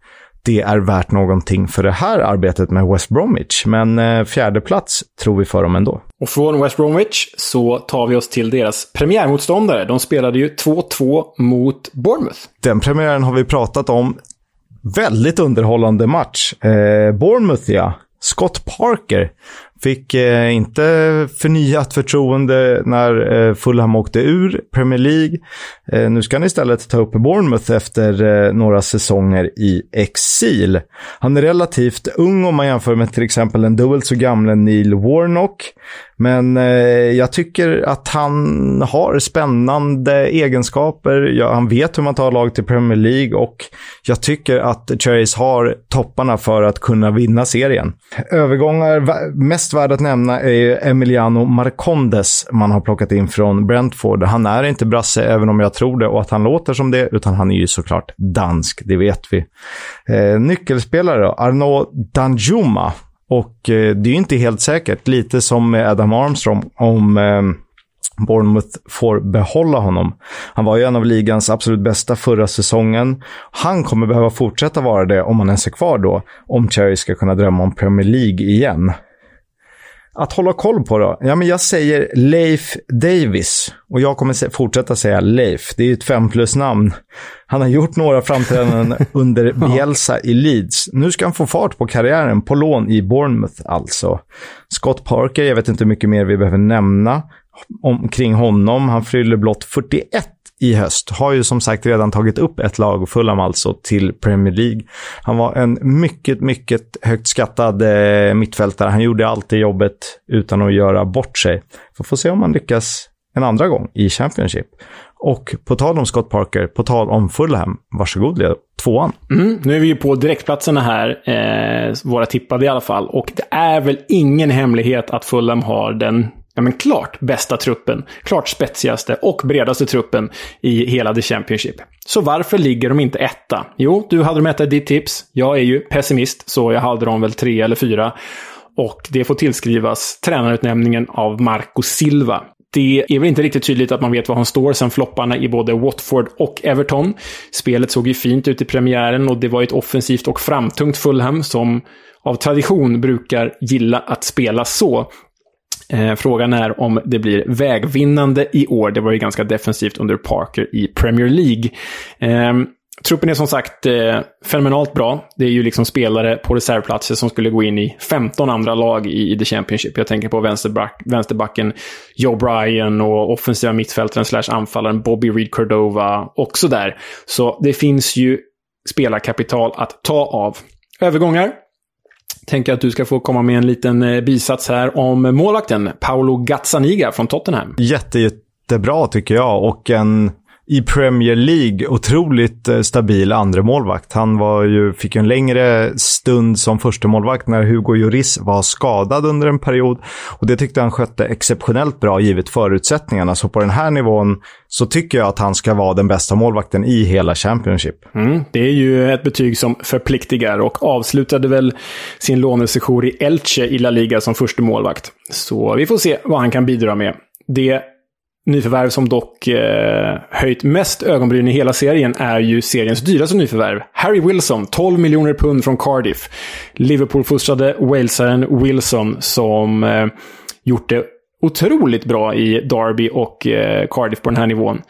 det är värt någonting för det här arbetet med West Bromwich. Men eh, fjärde plats tror vi för dem ändå. Och från West Bromwich så tar vi oss till deras premiärmotståndare. De spelade ju 2-2 mot Bournemouth. Den premiären har vi pratat om. Väldigt underhållande match. Eh, Bournemouth, ja. Scott Parker Fick eh, inte förnyat förtroende när eh, Fulham åkte ur Premier League. Eh, nu ska han istället ta upp Bournemouth efter eh, några säsonger i exil. Han är relativt ung om man jämför med till exempel den dubbelt så gamle Neil Warnock. Men eh, jag tycker att han har spännande egenskaper. Ja, han vet hur man tar lag till Premier League och jag tycker att Cherries har topparna för att kunna vinna serien. Övergångar, mest värd att nämna är Emiliano Marcondes man har plockat in från Brentford. Han är inte brasse, även om jag tror det och att han låter som det, utan han är ju såklart dansk, det vet vi. Eh, nyckelspelare då, Arnaud Danjuma och eh, det är ju inte helt säkert, lite som med Adam Armstrong, om eh, Bournemouth får behålla honom. Han var ju en av ligans absolut bästa förra säsongen. Han kommer behöva fortsätta vara det om han ens är kvar då, om Cherry ska kunna drömma om Premier League igen. Att hålla koll på då? Ja, men jag säger Leif Davis. Och jag kommer fortsätta säga Leif. Det är ju ett fem plus-namn. Han har gjort några framträdanden under Bielsa i Leeds. Nu ska han få fart på karriären på lån i Bournemouth alltså. Scott Parker, jag vet inte hur mycket mer vi behöver nämna omkring honom. Han fyller blott 41 i höst. Har ju som sagt redan tagit upp ett lag, Fulham alltså, till Premier League. Han var en mycket, mycket högt skattad eh, mittfältare. Han gjorde alltid jobbet utan att göra bort sig. Vi får se om han lyckas en andra gång i Championship. Och på tal om Scott Parker, på tal om Fulham, varsågod Leo, tvåan. Mm, nu är vi ju på direktplatserna här, eh, våra tippade i alla fall. Och det är väl ingen hemlighet att Fulham har den ja, men klart bästa truppen, klart spetsigaste och bredaste truppen i hela The Championship. Så varför ligger de inte etta? Jo, du hade dem etta i ditt tips. Jag är ju pessimist, så jag hade dem väl tre eller fyra. Och det får tillskrivas tränarutnämningen av Marco Silva. Det är väl inte riktigt tydligt att man vet var han står sen flopparna i både Watford och Everton. Spelet såg ju fint ut i premiären och det var ett offensivt och framtungt Fulham som av tradition brukar gilla att spela så. Eh, frågan är om det blir vägvinnande i år. Det var ju ganska defensivt under Parker i Premier League. Eh, truppen är som sagt eh, fenomenalt bra. Det är ju liksom spelare på reservplatser som skulle gå in i 15 andra lag i, i The Championship. Jag tänker på vänsterback, vänsterbacken Joe Bryan och offensiva mittfältaren slash anfallaren Bobby Reed Cordova också där. Så det finns ju spelarkapital att ta av. Övergångar tänker att du ska få komma med en liten eh, bisats här om målvakten Paolo Gazzaniga från Tottenham. Jätte, jättebra tycker jag och en i Premier League otroligt eh, stabil andra målvakt. Han var ju, fick en längre stund som första målvakt när Hugo Lloris var skadad under en period. Och det tyckte han skötte exceptionellt bra givet förutsättningarna. Så på den här nivån så tycker jag att han ska vara den bästa målvakten i hela Championship. Mm, det är ju ett betyg som förpliktigar och avslutade väl sin lånesession i Elche i La Liga som första målvakt. Så vi får se vad han kan bidra med. Det nyförvärv som dock eh, höjt mest ögonbryn i hela serien är ju seriens dyraste nyförvärv. Harry Wilson, 12 miljoner pund från Cardiff. Liverpool-fostrade walesaren Wilson som eh, gjort det otroligt bra i Derby och eh, Cardiff på den här nivån.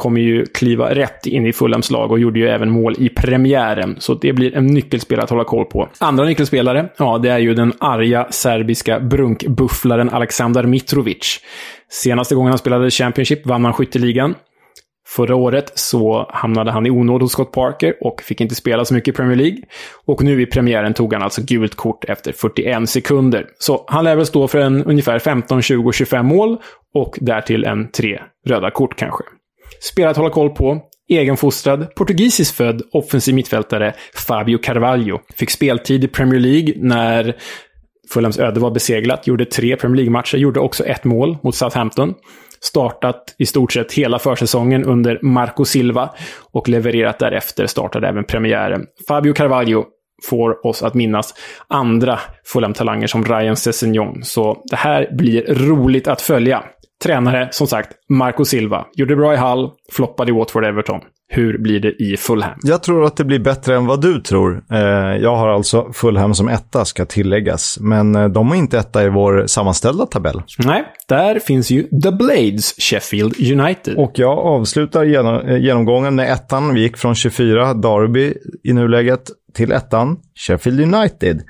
Kommer ju kliva rätt in i Fulhams lag och gjorde ju även mål i premiären. Så det blir en nyckelspelare att hålla koll på. Andra nyckelspelare, ja, det är ju den arga serbiska brunkbufflaren Aleksandar Mitrovic. Senaste gången han spelade Championship vann han skytteligan. Förra året så hamnade han i onåd hos Scott Parker och fick inte spela så mycket i Premier League. Och nu i premiären tog han alltså gult kort efter 41 sekunder. Så han lär väl stå för en ungefär 15, 20, 25 mål och därtill en tre röda kort kanske. Spelare att hålla koll på. Egenfostrad, portugisiskt född offensiv mittfältare Fabio Carvalho. Fick speltid i Premier League när Fulhams öde var beseglat. Gjorde tre Premier League-matcher, gjorde också ett mål mot Southampton startat i stort sett hela försäsongen under Marco Silva och levererat därefter startade även premiären. Fabio Carvalho får oss att minnas andra Fulham-talanger som Ryan Sessegnon. Så det här blir roligt att följa. Tränare, som sagt, Marco Silva. Gjorde bra i Hull, floppade i Watford Everton. Hur blir det i Fulham? Jag tror att det blir bättre än vad du tror. Eh, jag har alltså Fulham som etta, ska tilläggas. Men eh, de är inte etta i vår sammanställda tabell. Nej, där finns ju The Blades, Sheffield United. Och jag avslutar eh, genomgången med ettan. Vi gick från 24, Derby i nuläget, till ettan, Sheffield United.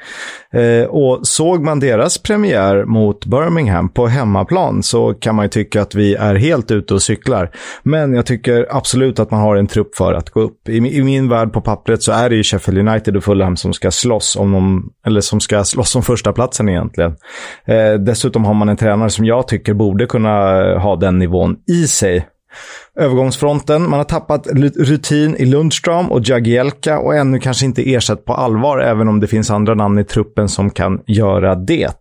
Eh, och såg man deras premiär mot Birmingham på hemmaplan så kan man ju tycka att vi är helt ute och cyklar. Men jag tycker absolut att man har en trupp för att gå upp. I, i min värld på pappret så är det ju Sheffield United och Fulham som ska slåss om de, eller som ska slåss om första platsen egentligen. Eh, dessutom har man en tränare som jag tycker borde kunna ha den nivån i sig övergångsfronten. Man har tappat rutin i Lundström och Jagielka och ännu kanske inte ersatt på allvar, även om det finns andra namn i truppen som kan göra det.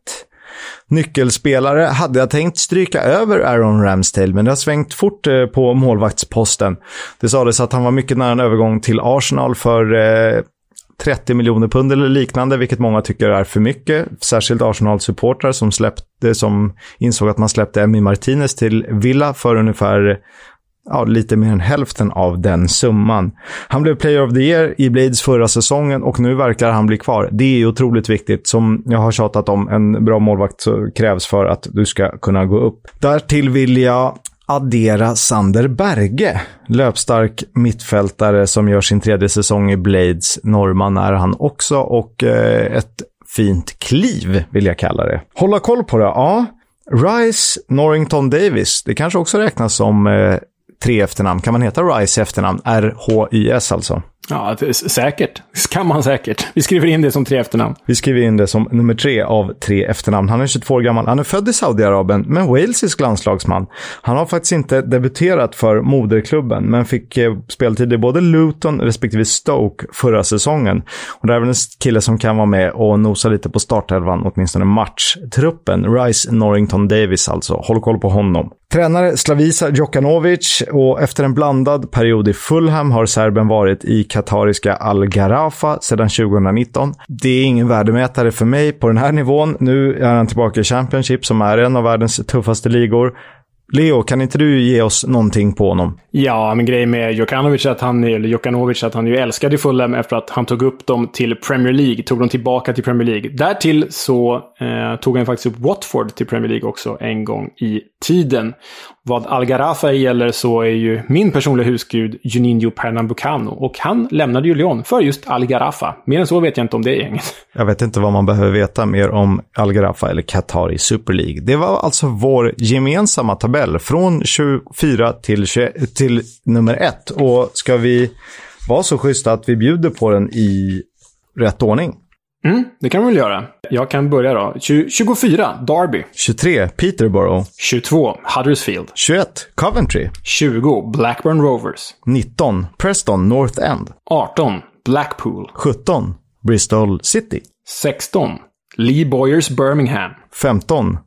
Nyckelspelare hade jag tänkt stryka över Aaron Ramsdale, men det har svängt fort eh, på målvaktsposten. Det sades att han var mycket nära en övergång till Arsenal för eh, 30 miljoner pund eller liknande, vilket många tycker är för mycket. Särskilt Arsenal-supportrar som, som insåg att man släppte Emmy Martinez till Villa för ungefär ja, lite mer än hälften av den summan. Han blev Player of the Year i Blades förra säsongen och nu verkar han bli kvar. Det är otroligt viktigt. Som jag har tjatat om, en bra målvakt krävs för att du ska kunna gå upp. Därtill vill jag addera Sander Berge. Löpstark mittfältare som gör sin tredje säsong i Blades. Norrman är han också och eh, ett fint kliv vill jag kalla det. Hålla koll på det? Ja. Rice Norrington Davis, det kanske också räknas som eh, tre efternamn. Kan man heta Rice efternamn? R-H-Y-S alltså. Ja, säkert. kan man säkert. Vi skriver in det som tre efternamn. Vi skriver in det som nummer tre av tre efternamn. Han är 22 år gammal. Han är född i Saudiarabien, men walesisk landslagsman. Han har faktiskt inte debuterat för moderklubben, men fick eh, speltid i både Luton respektive Stoke förra säsongen. Och det är väl en kille som kan vara med och nosa lite på startelvan, åtminstone matchtruppen. Rice Norrington Davis alltså. Håll koll på honom. Tränare Slavisa Djokanovic och efter en blandad period i Fulham har serben varit i katariska Al-Gharafa sedan 2019. Det är ingen värdemätare för mig på den här nivån. Nu är han tillbaka i Championship som är en av världens tuffaste ligor. Leo, kan inte du ge oss någonting på honom? Ja, men grejen med Jokanovic att han, eller Jokanovic, att han ju älskade Fulham efter att han tog upp dem till Premier League. Tog dem tillbaka till Premier League. Därtill så eh, tog han faktiskt upp Watford till Premier League också en gång i tiden. Vad Algarafa gäller så är ju min personliga husgud Juninho Pernambucano. Och han lämnade ju Lyon för just Algarafa. Mer än så vet jag inte om det gänget. Jag vet inte vad man behöver veta mer om Algarafa eller Qatar i Super League. Det var alltså vår gemensamma tabell från 24 till, 20, till nummer 1. Och ska vi vara så schyssta att vi bjuder på den i rätt ordning? Mm, det kan vi väl göra. Jag kan börja då. 20, 24, Derby. 23. Peterborough. 22, Huddersfield. 21. Coventry. 20, Blackburn Rovers. 19. Preston North End. 18, Blackpool. 17. Bristol City. 16, Lee Boyers Birmingham. 15.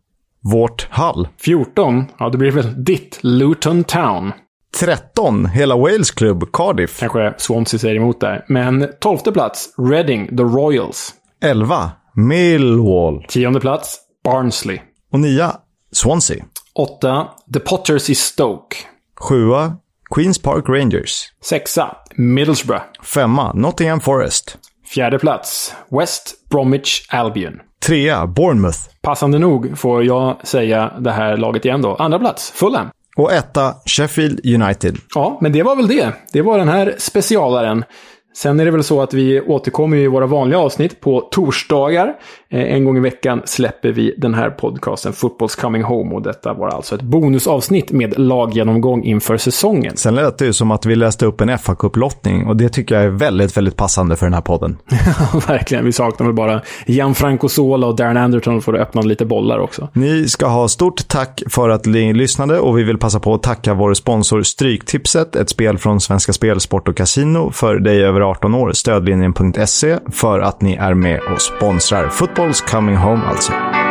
Vårt Hull. 14, ja det blir väl ditt, Luton Town. 13. Hela Wales klubb Cardiff. Kanske Swansea säger emot där. Men 12 plats, Reading, The Royals. 11. Millwall. 10 plats, Barnsley. Och 9. Swansea. 8, The Potters i Stoke. 7. Queens Park Rangers. 6, Middlesbrough. 5. Nottingham Forest. Fjärde plats, West Bromwich Albion. 3. Bournemouth. Passande nog får jag säga det här laget igen då. Andra plats, Fulham. Och 1. Sheffield United. Ja, men det var väl det. Det var den här specialaren. Sen är det väl så att vi återkommer i våra vanliga avsnitt på torsdagar. Eh, En gång i veckan släpper vi den här podcasten Football's Coming Home och detta var alltså ett bonusavsnitt med laggenomgång inför säsongen. Sen lät det ju som att vi läste upp en fa Cup-lottning och det tycker jag är väldigt, väldigt passande för den här podden. Verkligen, vi saknar väl bara Gianfranco Sola och Darren Anderton för att öppna lite bollar också. Ni ska ha stort tack för att ni lyssnade och vi vill passa på att tacka vår sponsor Stryktipset, ett spel från Svenska Spel, Sport och Casino för dig över 18 år, stödlinjen.se, för att ni är med och sponsrar Football's Coming Home alltså.